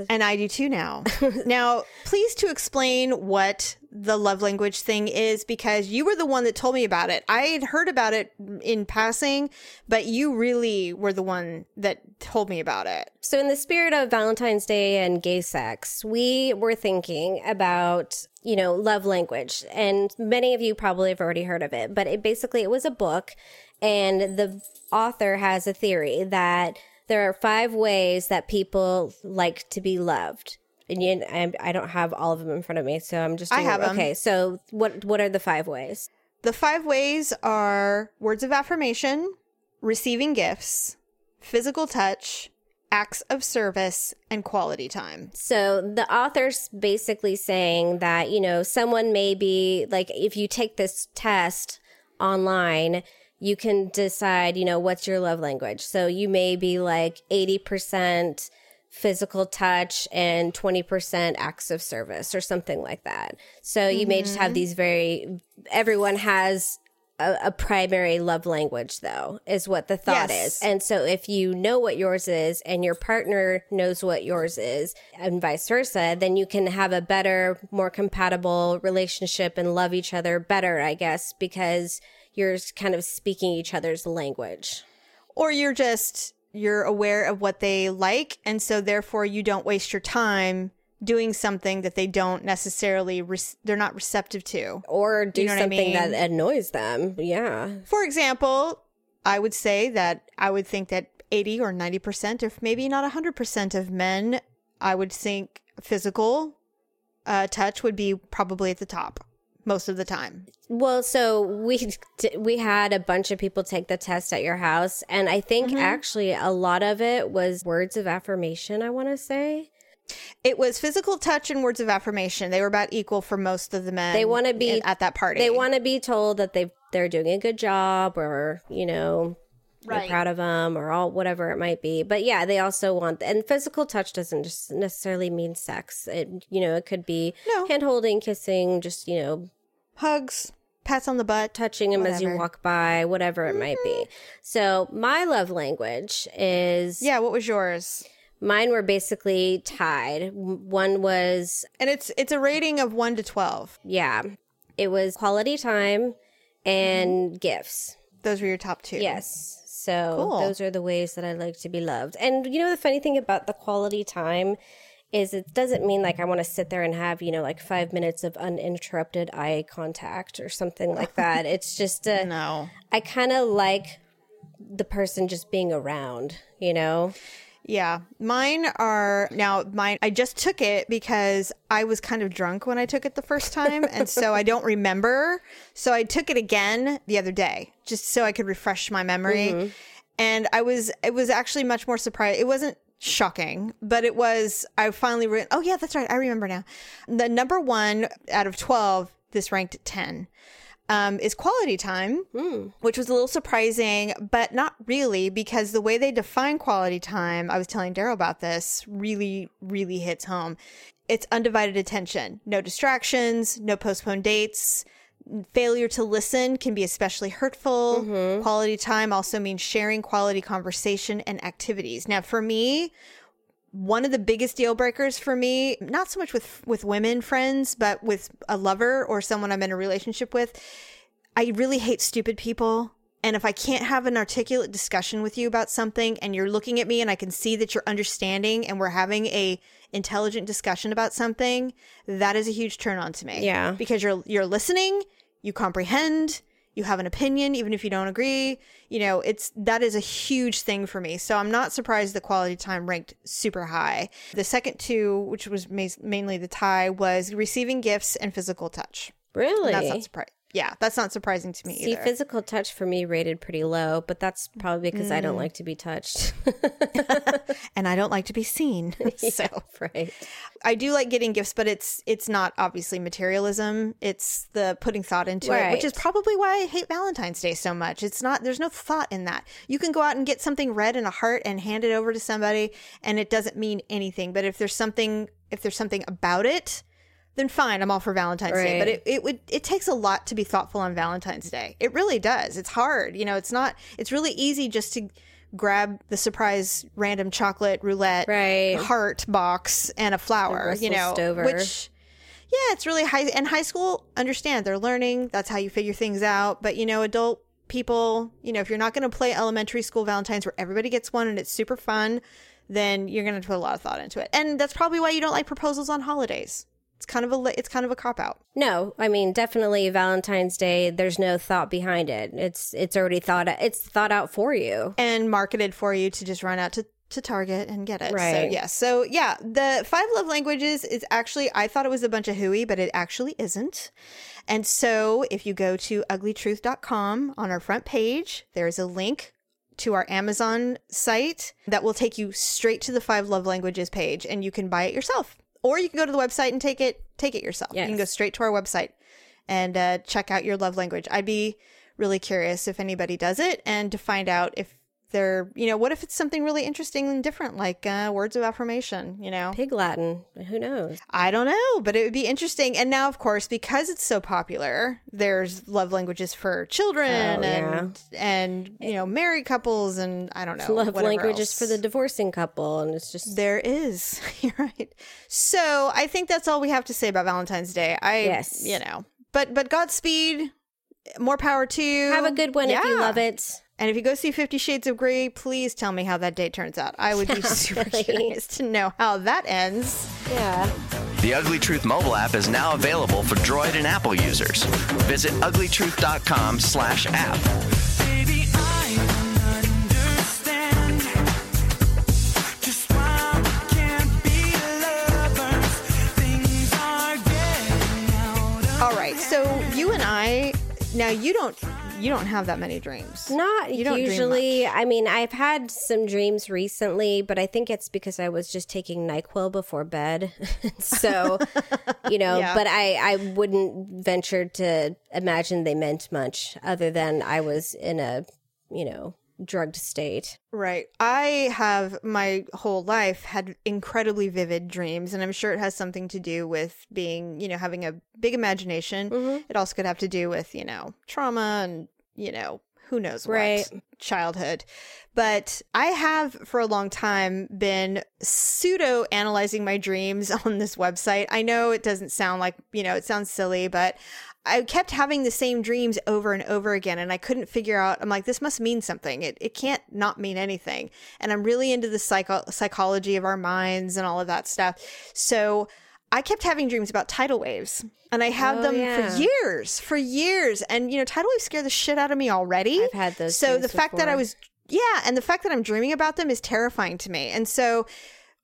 And I do too now. now, please to explain what the love language thing is because you were the one that told me about it. I had heard about it in passing, but you really were the one that told me about it. So, in the spirit of Valentine's Day and gay sex, we were thinking about, you know, love language. And many of you probably have already heard of it, but it basically it was a book and the author has a theory that there are five ways that people like to be loved. And you, I, I don't have all of them in front of me, so I'm just. I doing- have 'em. Okay, so what what are the five ways? The five ways are words of affirmation, receiving gifts, physical touch, acts of service, and quality time. So the author's basically saying that, you know, someone may be like, if you take this test online, you can decide, you know, what's your love language. So you may be like 80% physical touch and 20% acts of service or something like that. So you may just have mm-hmm. these very, everyone has a, a primary love language though is what the thought Yes. is and so if you know what yours is and your partner knows what yours is and vice versa then you can have a better more compatible relationship and love each other better i guess because you're kind of speaking each other's language. Or you're just you're aware of what they like and so therefore you don't waste your time doing something that they don't necessarily re- they're not receptive to. or do You know what I something that annoys them yeah. For example, I would say that I would think that 80 or 90% or maybe not 100% of men I would think physical uh, touch would be probably at the top most of the time. Well, so we we had a bunch of people take the test at your house, and I think Mm-hmm. actually a lot of it was words of affirmation. I want to say It was physical touch and words of affirmation. They were about equal for most of the men. They wanna be- in- at that party. they want to be told that they they're doing a good job, or you know, Right. proud of them, or all whatever it might be. But yeah, they also want and physical touch doesn't just necessarily mean sex. It you know it could be No. hand holding, kissing, just you know hugs, pats on the butt. touching them as you Mm-hmm. walk by, whatever it might be. So my love language is Yeah, what was yours? Mine were basically tied. One was, And it's it's a rating of 1 to 12. yeah, it was quality time and Mm-hmm. gifts. Those were your top 2. Yes. So Cool. those are the ways that I like to be loved. And you know, the funny thing about the quality time is it doesn't mean like I want to sit there and have, you know, like five minutes of uninterrupted eye contact or something like that. it's just, uh, No. I kind of like the person just being around, you know? Yeah, mine are now mine. I just took it because I was kind of drunk when I took it the first time, and so I don't remember. So I took it again the other day just so I could refresh my memory. And I was, it was actually much more surprised. It wasn't shocking, but it was. I finally, re- oh yeah, that's right. I remember now. The number one out of twelve, this ranked ten. um, is quality time, which was a little surprising, but not really because the way they define quality time, I was telling Daryl about this, really, really hits home. It's undivided attention, no distractions, no postponed dates. Failure to listen can be especially hurtful. Mm-hmm. Quality time also means sharing quality conversation and activities. Now, for me, one of the biggest deal breakers for me not so much with with women friends but with a lover or someone i'm in a relationship with i really hate stupid people and if i can't have an articulate discussion with you about something and you're looking at me and i can see that you're understanding and we're having a intelligent discussion about something that is a huge turn on to me Yeah. because you're you're listening you comprehend you have an opinion even if you don't agree you know it's that is a huge thing for me. So i'm not surprised the quality time ranked super high. The second two which was ma- mainly the tie was receiving gifts and physical touch. Really? that's not surprising yeah that's not surprising to me either. See, either physical touch for me rated pretty low, but that's probably because I don't Mm. like to be touched. and i don't like to be seen so right. I do like getting gifts, but it's it's not obviously materialism. It's the putting thought into it, which is probably why I hate Valentine's Day so much. It's not there's no thought in that. You can go out and get something red in a heart and hand it over to somebody and it doesn't mean anything. But if there's something if there's something about it, then fine, I'm all for Valentine's Day. But it, it would it takes a lot to be thoughtful on Valentine's Day. It really does. It's hard. You know, it's not it's really easy just to grab the surprise random chocolate roulette Right. heart box and a flower, you know, Stover. which yeah, it's really high and high school understand they're learning, that's how you figure things out, but you know, adult people, you know, if you're not going to play elementary school Valentine's where everybody gets one and it's super fun, then you're going to put a lot of thought into it. And that's probably why you don't like proposals on holidays. It's kind of a it's kind of a cop out. No, I mean definitely Valentine's Day. There's no thought behind it. It's it's already thought. It's thought out for you. and marketed for you to just run out to to Target and get it. Right. So Right. yeah. So yeah, the five love languages is actually I thought it was a bunch of hooey, but it actually isn't. And so if you go to uglytruth.com on our front page, there is a link to our Amazon site that will take you straight to the five love languages page and you can buy it yourself. Or you can go to the website and take it take it yourself. You can go straight to our website and uh, check out your love language. I'd be really curious if anybody does it and to find out if they're, you know, what if it's something really interesting and different, like uh, words of affirmation, you know? Pig Latin. Who knows? I don't know, but it would be interesting. And now, of course, because it's so popular, there's love languages for children Oh, yeah. and, and, you know, married couples and I don't know. Love languages else. for the divorcing couple, and it's just There is. You're right. So I think that's all we have to say about Valentine's Day. I, Yes. you know, but but Godspeed, more power to you. have a good one if you love it. And if you go see Fifty Shades of Grey, please tell me how that date turns out. I would be super curious to know how that ends. Yeah. The Ugly Truth mobile app is now available for Droid and Apple users. Visit uglytruth.com slash app. Baby, I understand just why we can't be lovers. Things are getting out of All right, so you and I now you don't you don't have that many dreams. Not You don't usually. I mean, I've had some dreams recently, but I think it's because I was just taking NyQuil before bed. so, you know, Yeah. but I, I wouldn't venture to imagine they meant much other than I was in a, you know, drugged state. Right. I have my whole life had incredibly vivid dreams, and I'm sure it has something to do with being, you know, having a big imagination. Mm-hmm. It also could have to do with, you know, trauma and, you know, who knows what Right. childhood. But I have for a long time been pseudo analyzing my dreams on this website. I know it doesn't sound like, you know, it sounds silly, but I kept having the same dreams over and over again, and I couldn't figure out. I'm like, this must mean something. It it can't not mean anything. And I'm really into the psycho- psychology of our minds and all of that stuff. So I kept having dreams about tidal waves, and I had Oh, them yeah. for years, for years. And you know, tidal waves scare the shit out of me already. I've had those So the fact that I was yeah, and the fact that I'm dreaming about them is terrifying to me. And so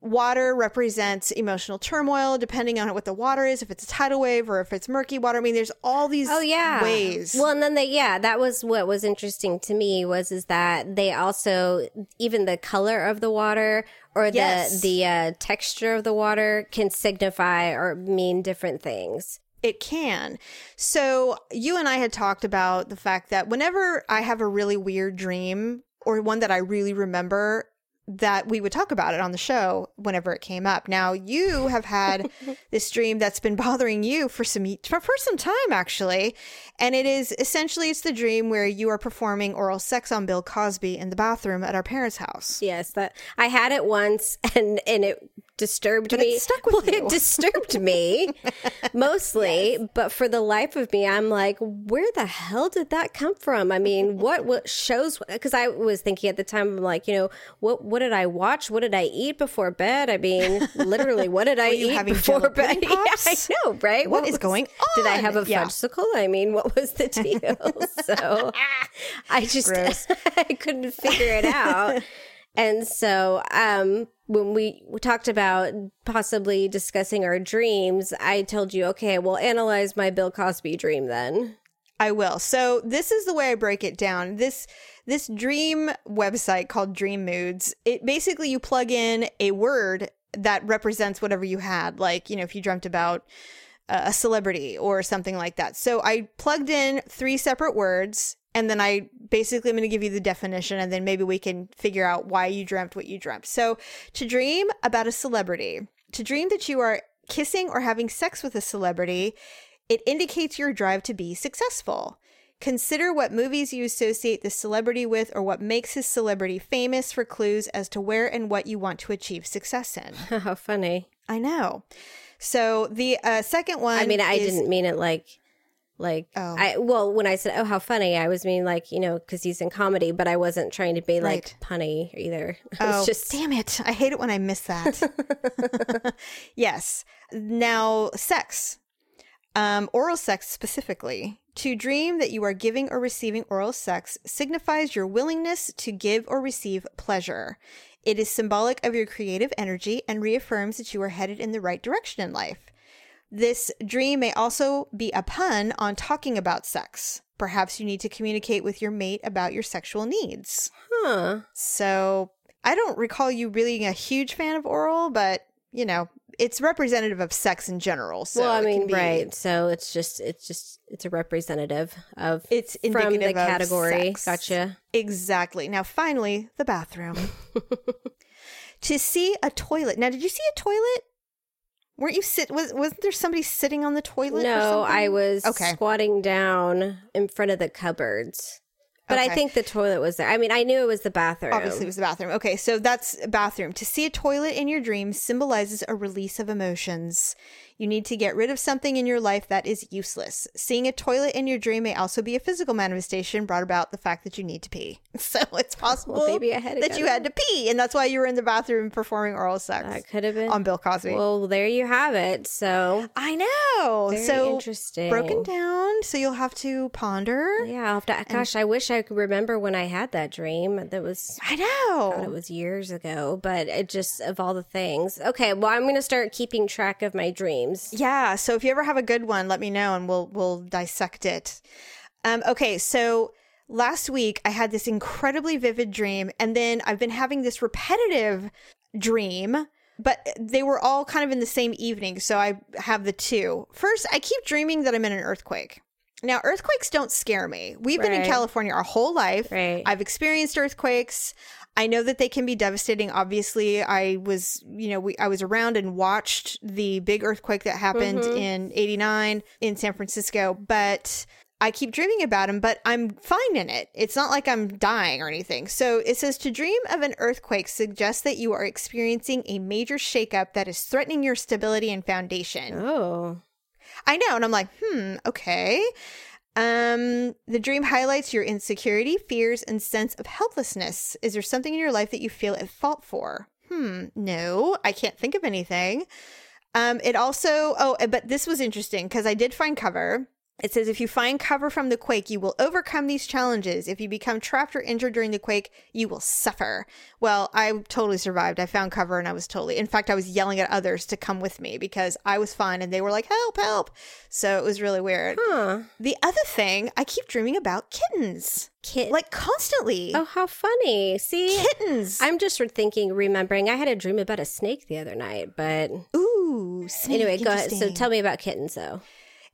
water represents emotional turmoil depending on what the water is if it's a tidal wave or if it's murky water i mean there's all these Oh yeah. ways Well, and then they yeah, that was what was interesting to me was is that they also even the color of the water or the Yes. the uh, texture of the water can signify or mean different things. It can. So, you and I had talked about the fact that whenever I have a really weird dream or one that I really remember, that we would talk about it on the show whenever it came up. Now, you have had this dream that's been bothering you for some for, for some time actually, and it is essentially it's the dream where you are performing oral sex on Bill Cosby in the bathroom at our parents' house. Yes, that I had it once, and and it disturbed But it me. stuck with well, you. It disturbed me mostly, but for the life of me, I'm like, where the hell did that come from? I mean, what what shows? Because I was thinking at the time, I'm like, you know, what what did I watch? What did I eat before bed? I mean, literally, what did I eat before bed? Yeah. I know, right? What, what is was, going on? Did I have a Yeah. fudgesicle? I mean, what was the deal? so I just I couldn't figure it out. And so, um, when we talked about possibly discussing our dreams, I told you, okay, we'll analyze my Bill Cosby dream then. I will. So this is the way I break it down. This this dream website called Dream Moods. It basically you plug in a word that represents whatever you had. Like you know, if you dreamt about uh, a celebrity or something like that. So I plugged in three separate words. And then I basically I'm going to give you the definition, and then maybe we can figure out why you dreamt what you dreamt. So, to dream about a celebrity, to dream that you are kissing or having sex with a celebrity, it indicates your drive to be successful. Consider what movies you associate this celebrity with or what makes his celebrity famous for clues as to where and what you want to achieve success in. How funny. I know. So the uh, second one I mean, I is- didn't mean it like, like, Oh. I, well, when I said, oh, how funny, I was meaning like, you know, because he's in comedy, but I wasn't trying to be like Right. punny either. It Oh, just, damn it. I hate it when I miss that. yes. Now, sex. Um, oral sex specifically. To dream that you are giving or receiving oral sex signifies your willingness to give or receive pleasure. It is symbolic of your creative energy and reaffirms that you are headed in the right direction in life. This dream may also be a pun on talking about sex. Perhaps you need to communicate with your mate about your sexual needs. huh. So I don't recall you really being a huge fan of oral, but you know, it's representative of sex in general. So well, I mean, be- right. So it's just, it's just, it's a representative of It's from the category. sex. Gotcha. Exactly. Now, finally, the bathroom. to see a toilet. Now, did you see a toilet? Weren't you sit? Was wasn't there somebody sitting on the toilet? or No, I was Okay. squatting down in front of the cupboards. But I think the toilet was there. I mean, I knew it was the bathroom. Obviously, it was the bathroom. Okay, so that's bathroom. To see a toilet in your dreams symbolizes a release of emotions. You need to get rid of something in your life that is useless. Seeing a toilet in your dream may also be a physical manifestation brought about the fact that you need to pee. So it's possible Well, maybe I had to that you had to pee, and that's why you were in the bathroom performing oral sex That could have been on Bill Cosby. Well, there you have it. So I know. Very so interesting. broken down. So you'll have to ponder. yeah, I'll have to, gosh, I wish I could remember when I had that dream. That was I know. God, it was years ago, but it just of all the things. Okay, well, I'm going to start keeping track of my dreams. Yeah. So if you ever have a good one, let me know and we'll we'll dissect it. Um, okay, so last week I had this incredibly vivid dream, and then I've been having this repetitive dream, but they were all kind of in the same evening. So I have the two. First, I keep dreaming that I'm in an earthquake. Now, earthquakes don't scare me. We've been in California our whole life. Right. I've experienced earthquakes. I know that they can be devastating. Obviously, I was, you know, we, I was around and watched the big earthquake that happened in 89 in San Francisco, but I keep dreaming about them, but I'm fine in it. It's not like I'm dying or anything. So it says to dream of an earthquake suggests that you are experiencing a major shakeup that is threatening your stability and foundation. Oh, I know. And I'm like, hmm, okay. Um, the dream highlights your insecurity, fears, and sense of helplessness. Is there something in your life that you feel at fault for? Hmm, no, I can't think of anything. Um, it also, oh, but this was interesting because I did find cover. It says if you find cover from the quake, you will overcome these challenges. If you become trapped or injured during the quake, you will suffer. Well, I totally survived. I found cover and I was totally, in fact, I was yelling at others to come with me because I was fine and they were like, help, help. So it was really weird. huh. The other thing, I keep dreaming about kittens, Kit. like constantly. oh, how funny. See, kittens. I'm just thinking, remembering, I had a dream about a snake the other night, but Ooh, snake, anyway, go ahead. So tell me about kittens, though.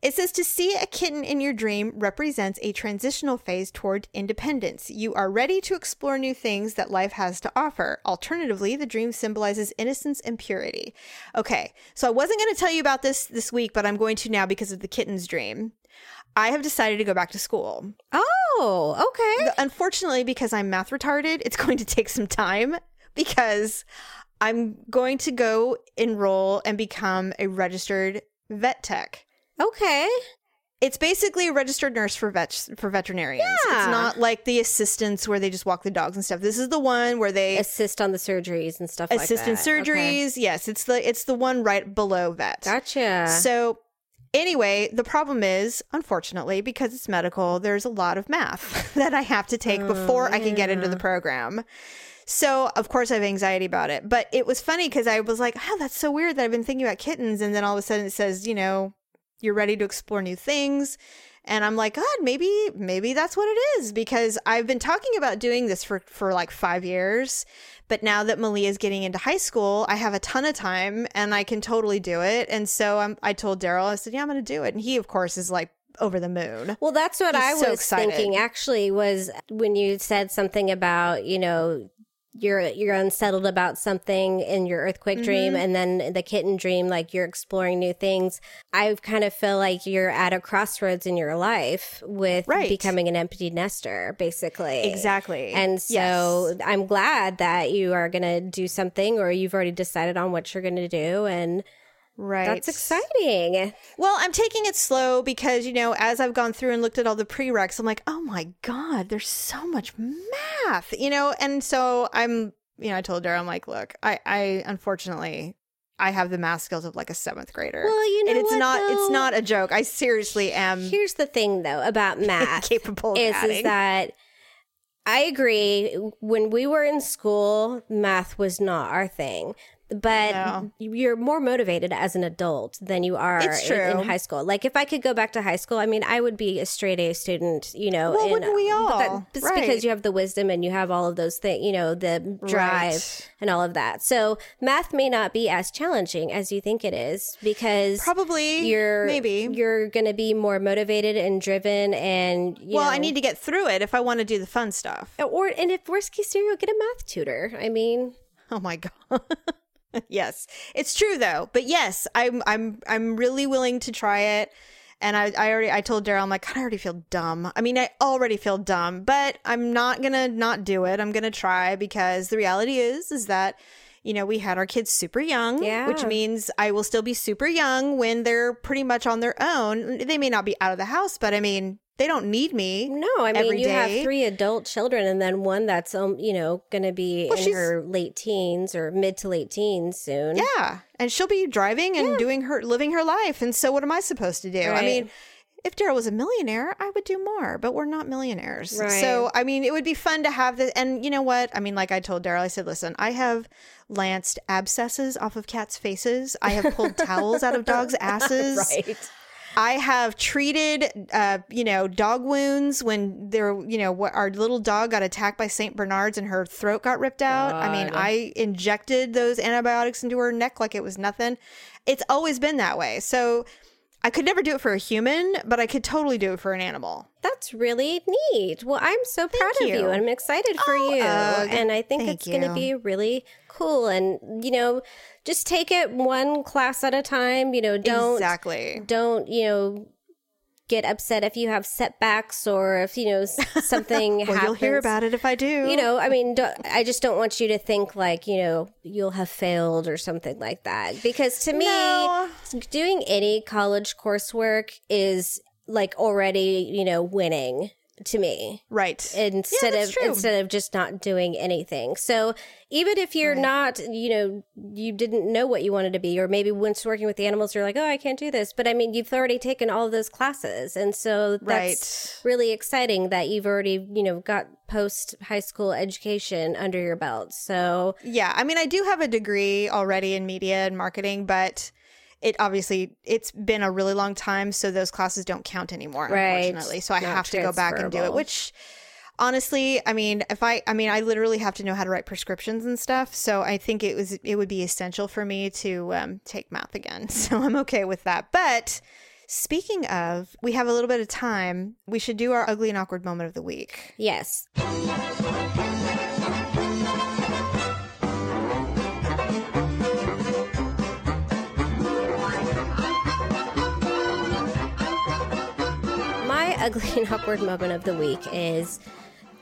It says to see a kitten in your dream represents a transitional phase toward independence. You are ready to explore new things that life has to offer. Alternatively, the dream symbolizes innocence and purity. Okay, so I wasn't going to tell you about this this week, but I'm going to now because of the kitten's dream. I have decided to go back to school. Oh, okay. Unfortunately, because I'm math retarded, it's going to take some time because I'm going to go enroll and become a registered vet tech. Okay. It's basically a registered nurse for vets for veterinarians. Yeah. It's not like the assistants where they just walk the dogs and stuff. This is the one where they Assist on the surgeries and stuff assist in like that. Okay. surgeries. Yes, it's the it's the one right below vet. Gotcha. So anyway, the problem is, unfortunately, because it's medical, there's a lot of math that I have to take oh, before I can get into the program. So of course I have anxiety about it. But it was funny because I was like, oh, that's so weird that I've been thinking about kittens, and then all of a sudden it says, you know, you're ready to explore new things. And I'm like, God, maybe, maybe that's what it is because I've been talking about doing this for, for like five years. But now that Malia is getting into high school, I have a ton of time and I can totally do it. And so I'm, I told Daryl, I said, yeah, I'm going to do it. And he, of course, is like over the moon. Well, that's what He's I was thinking actually was when you said something about, you know, you're you're unsettled about something in your earthquake dream Mm-hmm. and then the kitten dream like you're exploring new things. I kind of feel like you're at a crossroads in your life with Right. becoming an empty nester basically. Exactly. And so Yes. I'm glad that you are going to do something or you've already decided on what you're going to do and Right. that's exciting. Well, I'm taking it slow because, you know, as I've gone through and looked at all the prereqs, I'm like, oh my God, there's so much math, you know? And so I'm, you know, I told her, I'm like, look, I, I unfortunately, I have the math skills of like a seventh grader. Well, you know and it's what, not, though? it's not a joke. I seriously am Here's the thing though about math. capable of is, is that I agree. When we were in school, math was not our thing. But No. you're more motivated as an adult than you are in, in high school. Like if I could go back to high school, I mean, I would be a straight A student. You know, Well, wouldn't we all? it's Right. because you have the wisdom and you have all of those things. You know, the drive Right. and all of that. So math may not be as challenging as you think it is because Probably, you're maybe. you're going to be more motivated and driven and you well, I need to get through it if I want to do the fun stuff. or and if worst case scenario, get a math tutor. I mean, Oh my god. yes. It's true though. But yes, I'm I'm I'm really willing to try it. And I, I already I told Daryl I'm like God, I already feel dumb. I mean I already feel dumb, but I'm not gonna not do it. I'm gonna try because the reality is is that you know we had our kids super young, Yeah. which means I will still be super young when they're pretty much on their own. They may not be out of the house, but I mean they don't need me. no, I mean you day. have three adult children and then one that's um you know going to be Well, in her late teens or mid to late teens soon. Yeah. And she'll be driving and doing her living her life. And so what am I supposed to do? I mean, if Daryl was a millionaire, I would do more, but we're not millionaires. Right. So I mean, it would be fun to have this and you know what? I mean, like I told Daryl, I said, listen, I have lanced abscesses off of cats' faces. I have pulled towels out of dogs' asses. Right. I have treated, uh, you know, dog wounds when they're, you know, what our little dog got attacked by Saint Bernards and her throat got ripped out. I mean, I injected those antibiotics into her neck like it was nothing. It's always been that way. So I could never do it for a human, but I could totally do it for an animal. That's really neat. Well, I'm so proud of you. you. and I'm excited for Oh, you. and I think it's going to be really cool. And, you know, just take it one class at a time. You know, don't exactly. don't you know get upset if you have setbacks or if you know something Well, happens you'll hear about it if I do. you know i mean i just don't want you to think like you know you'll have failed or something like that because to me No. doing any college coursework is like already you know winning to me right? instead that's of true. instead of just not doing anything. So even if you're not, you know, you didn't know what you wanted to be, or maybe once working with the animals, you're like, oh, I can't do this. But I mean, you've already taken all of those classes, and so that's really exciting that you've already, you know, got post high school education under your belt. So Yeah, I mean, I do have a degree already in media and marketing, but it obviously it's been a really long time, so those classes don't count anymore, Right. unfortunately. So I Not have to go back and do it, which honestly, I mean, if I I mean, I literally have to know how to write prescriptions and stuff, so I think it was it would be essential for me to um, take math again. So I'm okay with that. But Speaking of, we have a little bit of time. We should do our ugly and awkward moment of the week. Yes. Ugly and awkward moment of the week is.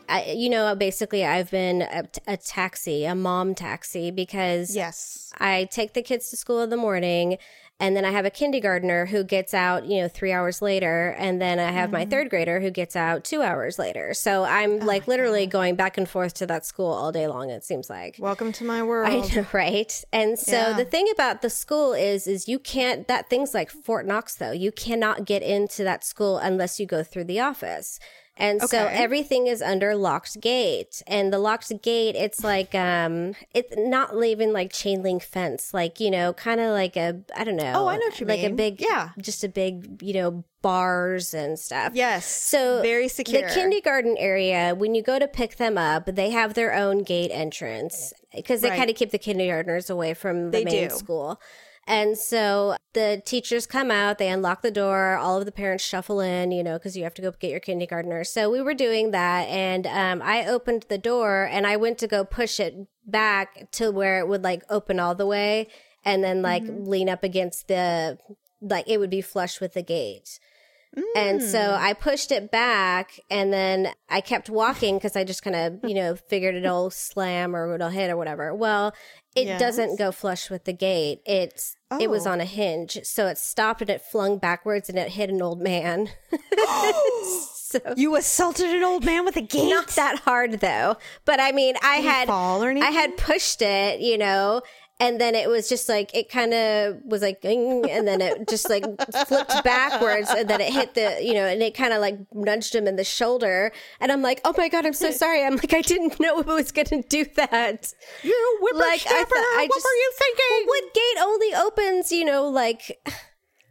I, you know, basically, I've been a, a taxi, a mom taxi, because Yes. I take the kids to school in the morning, and then I have a kindergartner who gets out, you know, three hours later, and then I have my mm-hmm. third grader who gets out two hours later. So I'm oh like literally going back and forth to that school all day long. It seems like. Welcome to my world. I know, right? And so Yeah. the thing about the school is, is you can't. That thing's like Fort Knox, though. You cannot get into that school unless you go through the office. And so everything is under locked gate, and the locked gate, it's like um, it's not even like chain link fence, like you know, kind of like a I don't know. Oh, I know what you like a big, Yeah. just a big, you know, bars and stuff. Yes. So very secure. The kindergarten area, when you go to pick them up, they have their own gate entrance because they Right. kind of keep the kindergartners away from the They main do. school. And so the teachers come out, they unlock the door, all of the parents shuffle in, you know, because you have to go get your kindergartner. So we were doing that, and um, I opened the door and I went to go push it back to where it would like open all the way and then like Mm-hmm. lean up against the, like it would be flush with the gate. And so Mm. I pushed it back and then I kept walking because I just kind of, you know, figured it'll slam or it'll hit or whatever. Well, it Yes. doesn't go flush with the gate. It's it was Oh. on a hinge. So it stopped and it flung backwards and it hit an old man. so you assaulted an old man with a gate. not that hard though. But I mean, I he had I had pushed it, you know, and then it was just like it kind of was like, and then it just like flipped backwards, and then it hit the, you know, and it kind of like nudged him in the shoulder, and I'm like, oh my god, I'm so sorry. I'm like, I didn't know it was going to do that. You Like I thought, I what just, were you thinking? Well, what gate only opens, you know, like.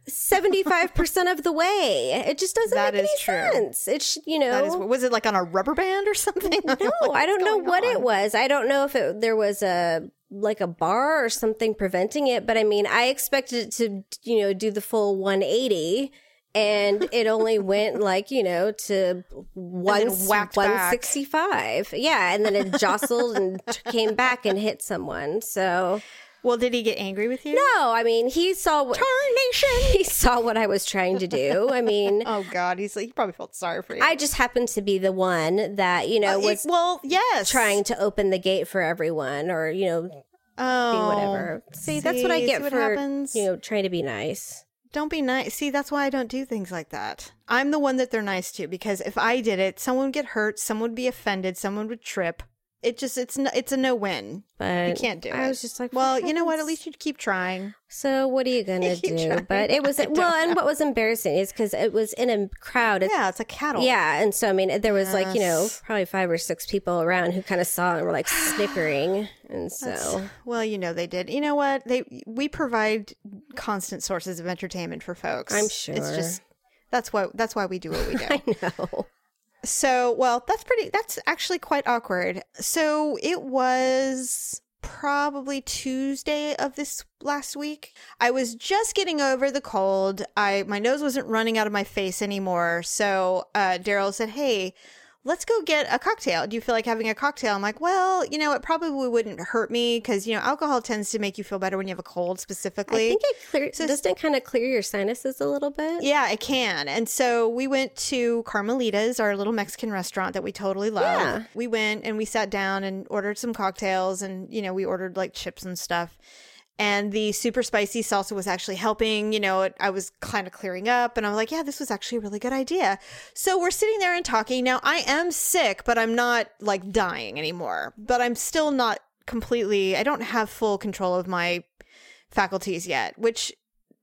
75% of the way. It just doesn't That make any true. sense. It's, you know. That is, was it like on a rubber band or something? No, I don't know what it was. I don't know if it, there was a like a bar or something preventing it, but I mean, I expected it to, you know, do the full 180 and it only went like, you know, to one, whacked back. 165. Yeah, and then it jostled and came back and hit someone. So, Well, did he get angry with you? no, I mean, he saw what he saw what I was trying to do. I mean, Oh God, he's like he probably felt sorry for you. I just happened to be the one that, you know, Uh, was it- well, yes, trying to open the gate for everyone or you know oh, whatever see, that's what i see, get what for happens? you know trying to be nice Don't be nice. See, that's why I don't do things like that. I'm the one that they're nice to because if I did it, someone would get hurt, someone would be offended, someone would trip. It just it's no, it's a no win. but You can't do it. i was just like well, you know what? At least you'd keep trying. so what are you gonna You do try. but it was I well and what was embarrassing is because it was in a crowd it's, Yeah, it's a cattle. yeah and so i mean there was like you know probably five or six people around who kind of saw and were like snickering and so Well, you know they did. You know what? They we provide constant sources of entertainment for folks. I'm sure It's just that's why that's why we do what we do. i know So, well, that's pretty, that's actually quite awkward. So it was probably Tuesday of this last week. I was just getting over the cold. I, my nose wasn't running out of my face anymore. So, uh, Daryl said, Hey, let's go get a cocktail. Do you feel like having a cocktail? I'm like, well, you know, it probably wouldn't hurt me because, you know, alcohol tends to make you feel better when you have a cold specifically. i think it clear, so, doesn't it kind of clear your sinuses a little bit Yeah, it can. And so we went to Carmelita's, our little Mexican restaurant that we totally love. Yeah. We went and we sat down and ordered some cocktails and, you know, we ordered like chips and stuff. And the super spicy salsa was actually helping. You know, I was kind of clearing up and I was like, yeah, this was actually a really good idea. So we're sitting there and talking. Now, I am sick, but I'm not like dying anymore. But I'm still not completely, I don't have full control of my faculties yet, which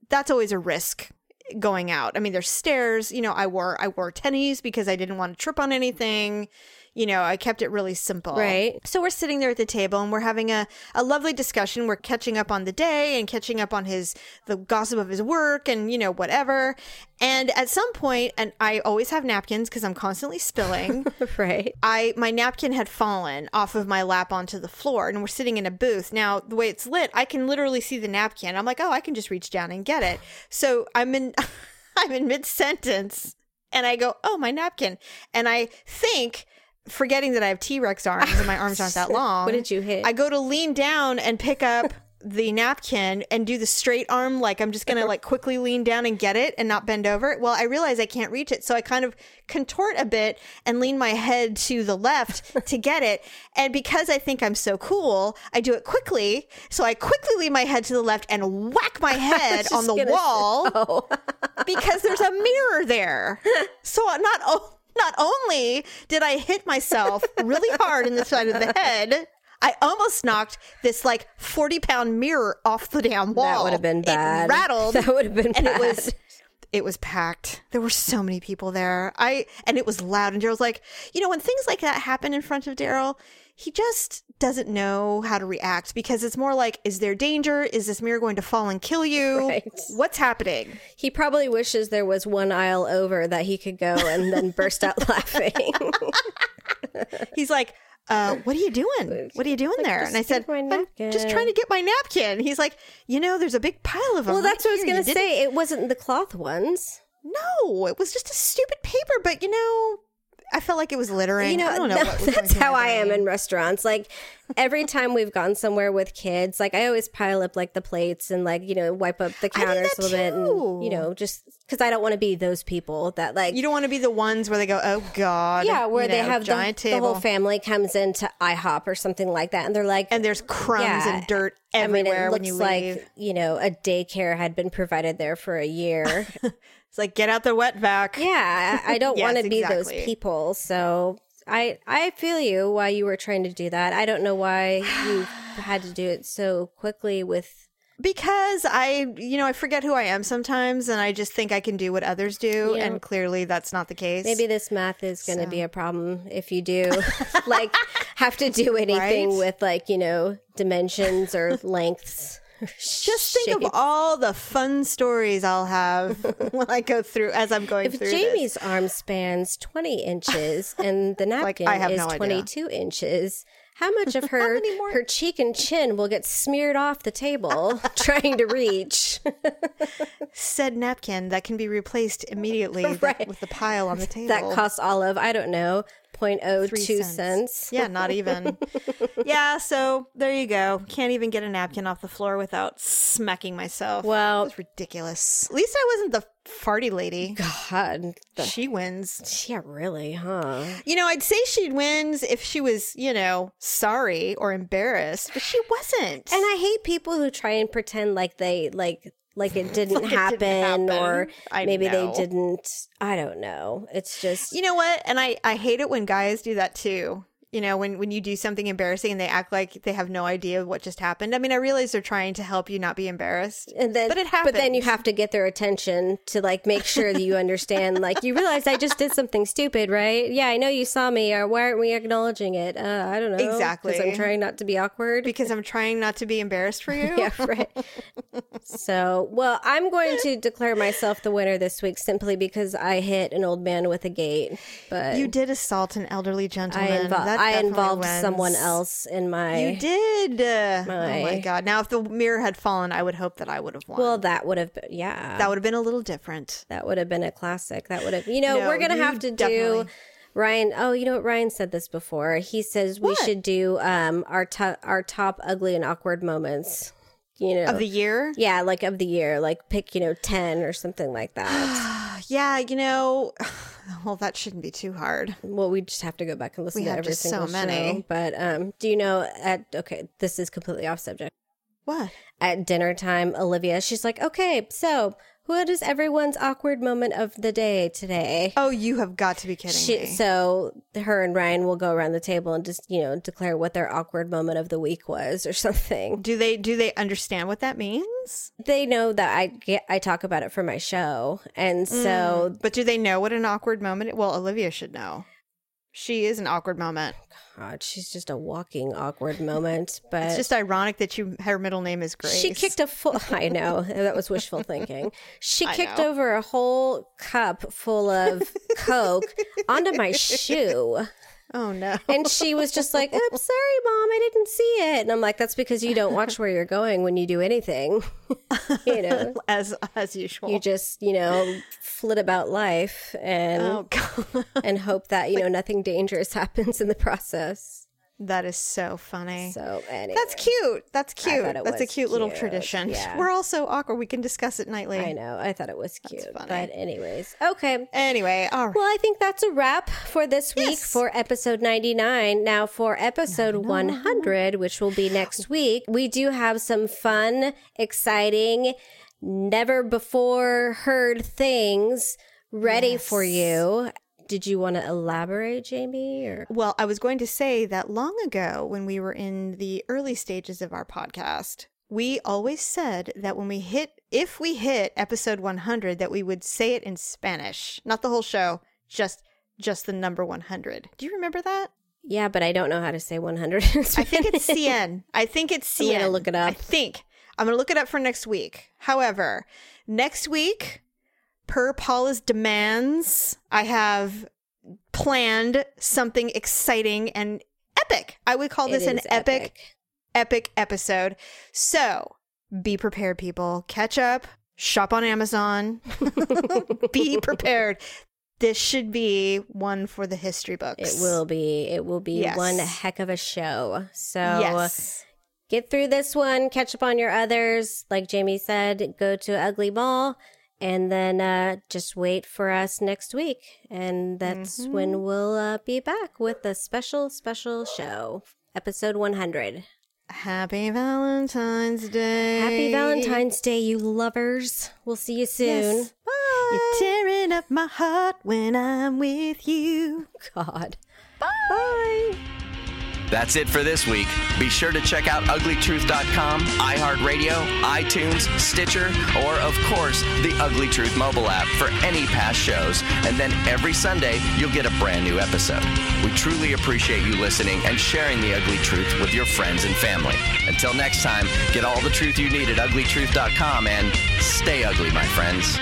that's always a risk going out. I mean, there's stairs. You know, I wore I wore tennies because I didn't want to trip on anything. You know, I kept it really simple. Right. So we're sitting there at the table and we're having a, a lovely discussion. We're catching up on the day and catching up on his the gossip of his work and you know whatever. And at some point, and I always have napkins because I'm constantly spilling. right I my napkin had fallen off of my lap onto the floor and we're sitting in a booth. Now, the way it's lit, I can literally see the napkin. I'm like, "Oh, I can just reach down and get it." So, I'm in I'm in mid sentence and I go, oh, my napkin. And I think, forgetting that I have T Rex arms and my arms aren't that long. What did you hit? I go to lean down and pick up the napkin and do the straight arm, like I'm just gonna like quickly lean down and get it and not bend over. Well, I realize I can't reach it. So I kind of contort a bit and lean my head to the left to get it. And because I think I'm so cool, I do it quickly. So I quickly lean my head to the left and whack my head on the wall Oh, because there's a mirror there. So not o- not only did I hit myself really hard in the side of the head, I almost knocked this like 40 pound mirror off the damn wall. that would have been bad. It rattled. That would have been and bad. it was it was packed. There were so many people there. I and it was loud. And Daryl's like, you know, when things like that happen in front of Daryl, he just doesn't know how to react because it's more like, is there danger? Is this mirror going to fall and kill you? Right. What's happening? He probably wishes there was one aisle over that he could go and then burst out laughing. He's like, uh, what are you doing? What are you doing there? And I said, I'm just trying to get my napkin. He's like, you know, there's a big pile of them. well, that's right what I was going to say. It wasn't the cloth ones. No, it was just a stupid paper, but you know, I felt like it was littering. You know, I don't know. that's how I am in restaurants. Like every time we've gone somewhere with kids, like I always pile up like the plates and like you know wipe up the counters a little bit, and you know just because I don't want to be those people that like You don't want to be the ones where they go, "Oh God!" yeah, where you they know, have the, giant the table, whole family comes into IHOP or something like that, and they're like, and there's crumbs Yeah, and dirt I mean, everywhere it when looks you like you know a daycare had been provided there for a year. It's like get out the wet vac. yeah, I don't Yes, want to be those people. So I I feel you why you were trying to do that. I don't know why you had to do it so quickly with Because I, you know, I forget who I am sometimes, and I just think I can do what others do, Yeah. and clearly that's not the case. maybe this math is going to be a problem if you do like have to do anything Right? with like, you know, dimensions or lengths. Just think of all the fun stories I'll have when I go through as I'm going if through. If Jamie's this. arm spans 20 inches and the Like, napkin have is no idea. 22 inches, how much of her her cheek and chin will get smeared off the table trying to reach? said napkin that can be replaced immediately Right. with the pile on the table. that costs all of I don't know 0.02 cents. Yeah, not even. yeah, so there you go. Can't even get a napkin off the floor without smacking myself. Well- it's ridiculous. At least I wasn't the farty lady. God, the- She wins. yeah, really, huh? You know, I'd say she wins if she was, you know, sorry or embarrassed, but she wasn't. And I hate people who try and pretend like they like like it didn't, Like it happen, didn't or happen. I maybe know. they didn't. I don't know. It's just You know what? And I, I hate it when guys do that too. You know, when, when you do something embarrassing and they act like they have no idea what just happened. I mean, I realize they're trying to help you not be embarrassed. and then but it But then you have to get their attention to like make sure that you understand. like you realize I just did something stupid, right? Yeah, I know you saw me. Or why aren't we acknowledging it? Uh, I don't know. Exactly. Because I'm trying not to be awkward. because I'm trying not to be embarrassed for you. yeah, right. so, well, I'm going to declare myself the winner this week simply because I hit an old man with a gate. But You did assault an elderly I, gentleman. I involved wins. someone else in my. You did. Oh my My- god! Now, if the mirror had fallen, I would hope that I would have won. Well, that would have been, yeah. that would have been a little different. That would have been a classic. That would have, you know, No, we're gonna have to do. Ryan, oh, you know what? Ryan said this before. He says we should do um our top our top ugly and awkward moments. You know, Of the year, yeah, like of the year, like pick you know ten or something like that. yeah, you know, well, that shouldn't be too hard. well, we just have to go back and listen We to have every just so single many. show. But um, do you know at okay, this is completely off subject. What? At dinner time, Olivia, she's like, okay, so what is everyone's awkward moment of the day today? Oh, you have got to be kidding She, me. so her and Ryan will go around the table and just you know declare what their awkward moment of the week was or something. do they do they understand what that means? They know that I get I talk about it for my show, and so mm, But do they know what an awkward moment? Well, Olivia should know. She is an awkward moment. God, she's just a walking awkward moment. But It's just ironic that you her middle name is Grace. She kicked a full. I know that was wishful thinking. She I kicked know. over a whole cup full of Coke onto my shoe. Oh no. And she was just like, I'm sorry, mom, I didn't see it. And I'm like, that's because you don't watch where you're going when you do anything. you know, as as usual. you just, you know, flit about life and oh and hope that, you know, nothing dangerous happens in the process. That is so funny. So anyway. That's cute. That's cute. That's a was cute, little tradition. Yeah. We're all so awkward. We can discuss it nightly. I know. I thought it was cute. But anyways. Okay. Anyway, all right. Well, I think that's a wrap for this week Yes. for episode 99. Now, for episode 100, which will be next week, we do have some fun, exciting, never before heard things ready for you. Did you want to elaborate, Jamie? Or Well, I was going to say that long ago, when we were in the early stages of our podcast, we always said that when we hit, if we hit episode 100, that we would say it in Spanish, not the whole show, just just the number 100. Do you remember that? yeah, but I don't know how to say 100. I think it's CN. I think it's CN. I'm gonna look it up. I think I'm gonna look it up for next week. However, next week, per Paula's demands, I have planned something exciting and epic. I would call this an epic, epic episode. So be prepared, people. Catch up. Shop on Amazon. be prepared. This should be one for the history books. It will be. It will be Yes. one heck of a show. So Yes. get through this one, catch up on your others. Like Jamie said, go to Ugly Ball and then uh, just wait for us next week. And that's Mm-hmm. when we'll uh, be back with a special, special show, episode 100. Happy Valentine's Day. Happy Valentine's Day, you lovers. We'll see you soon. Yes. You're tearing up my heart when I'm with you. God. Bye. That's it for this week. Be sure to check out uglytruth.com, iHeartRadio, iTunes, Stitcher, or of course, the Ugly Truth mobile app for any past shows. And then every Sunday, you'll get a brand new episode. We truly appreciate you listening and sharing the ugly truth with your friends and family. Until next time, get all the truth you need at uglytruth.com and stay ugly, my friends.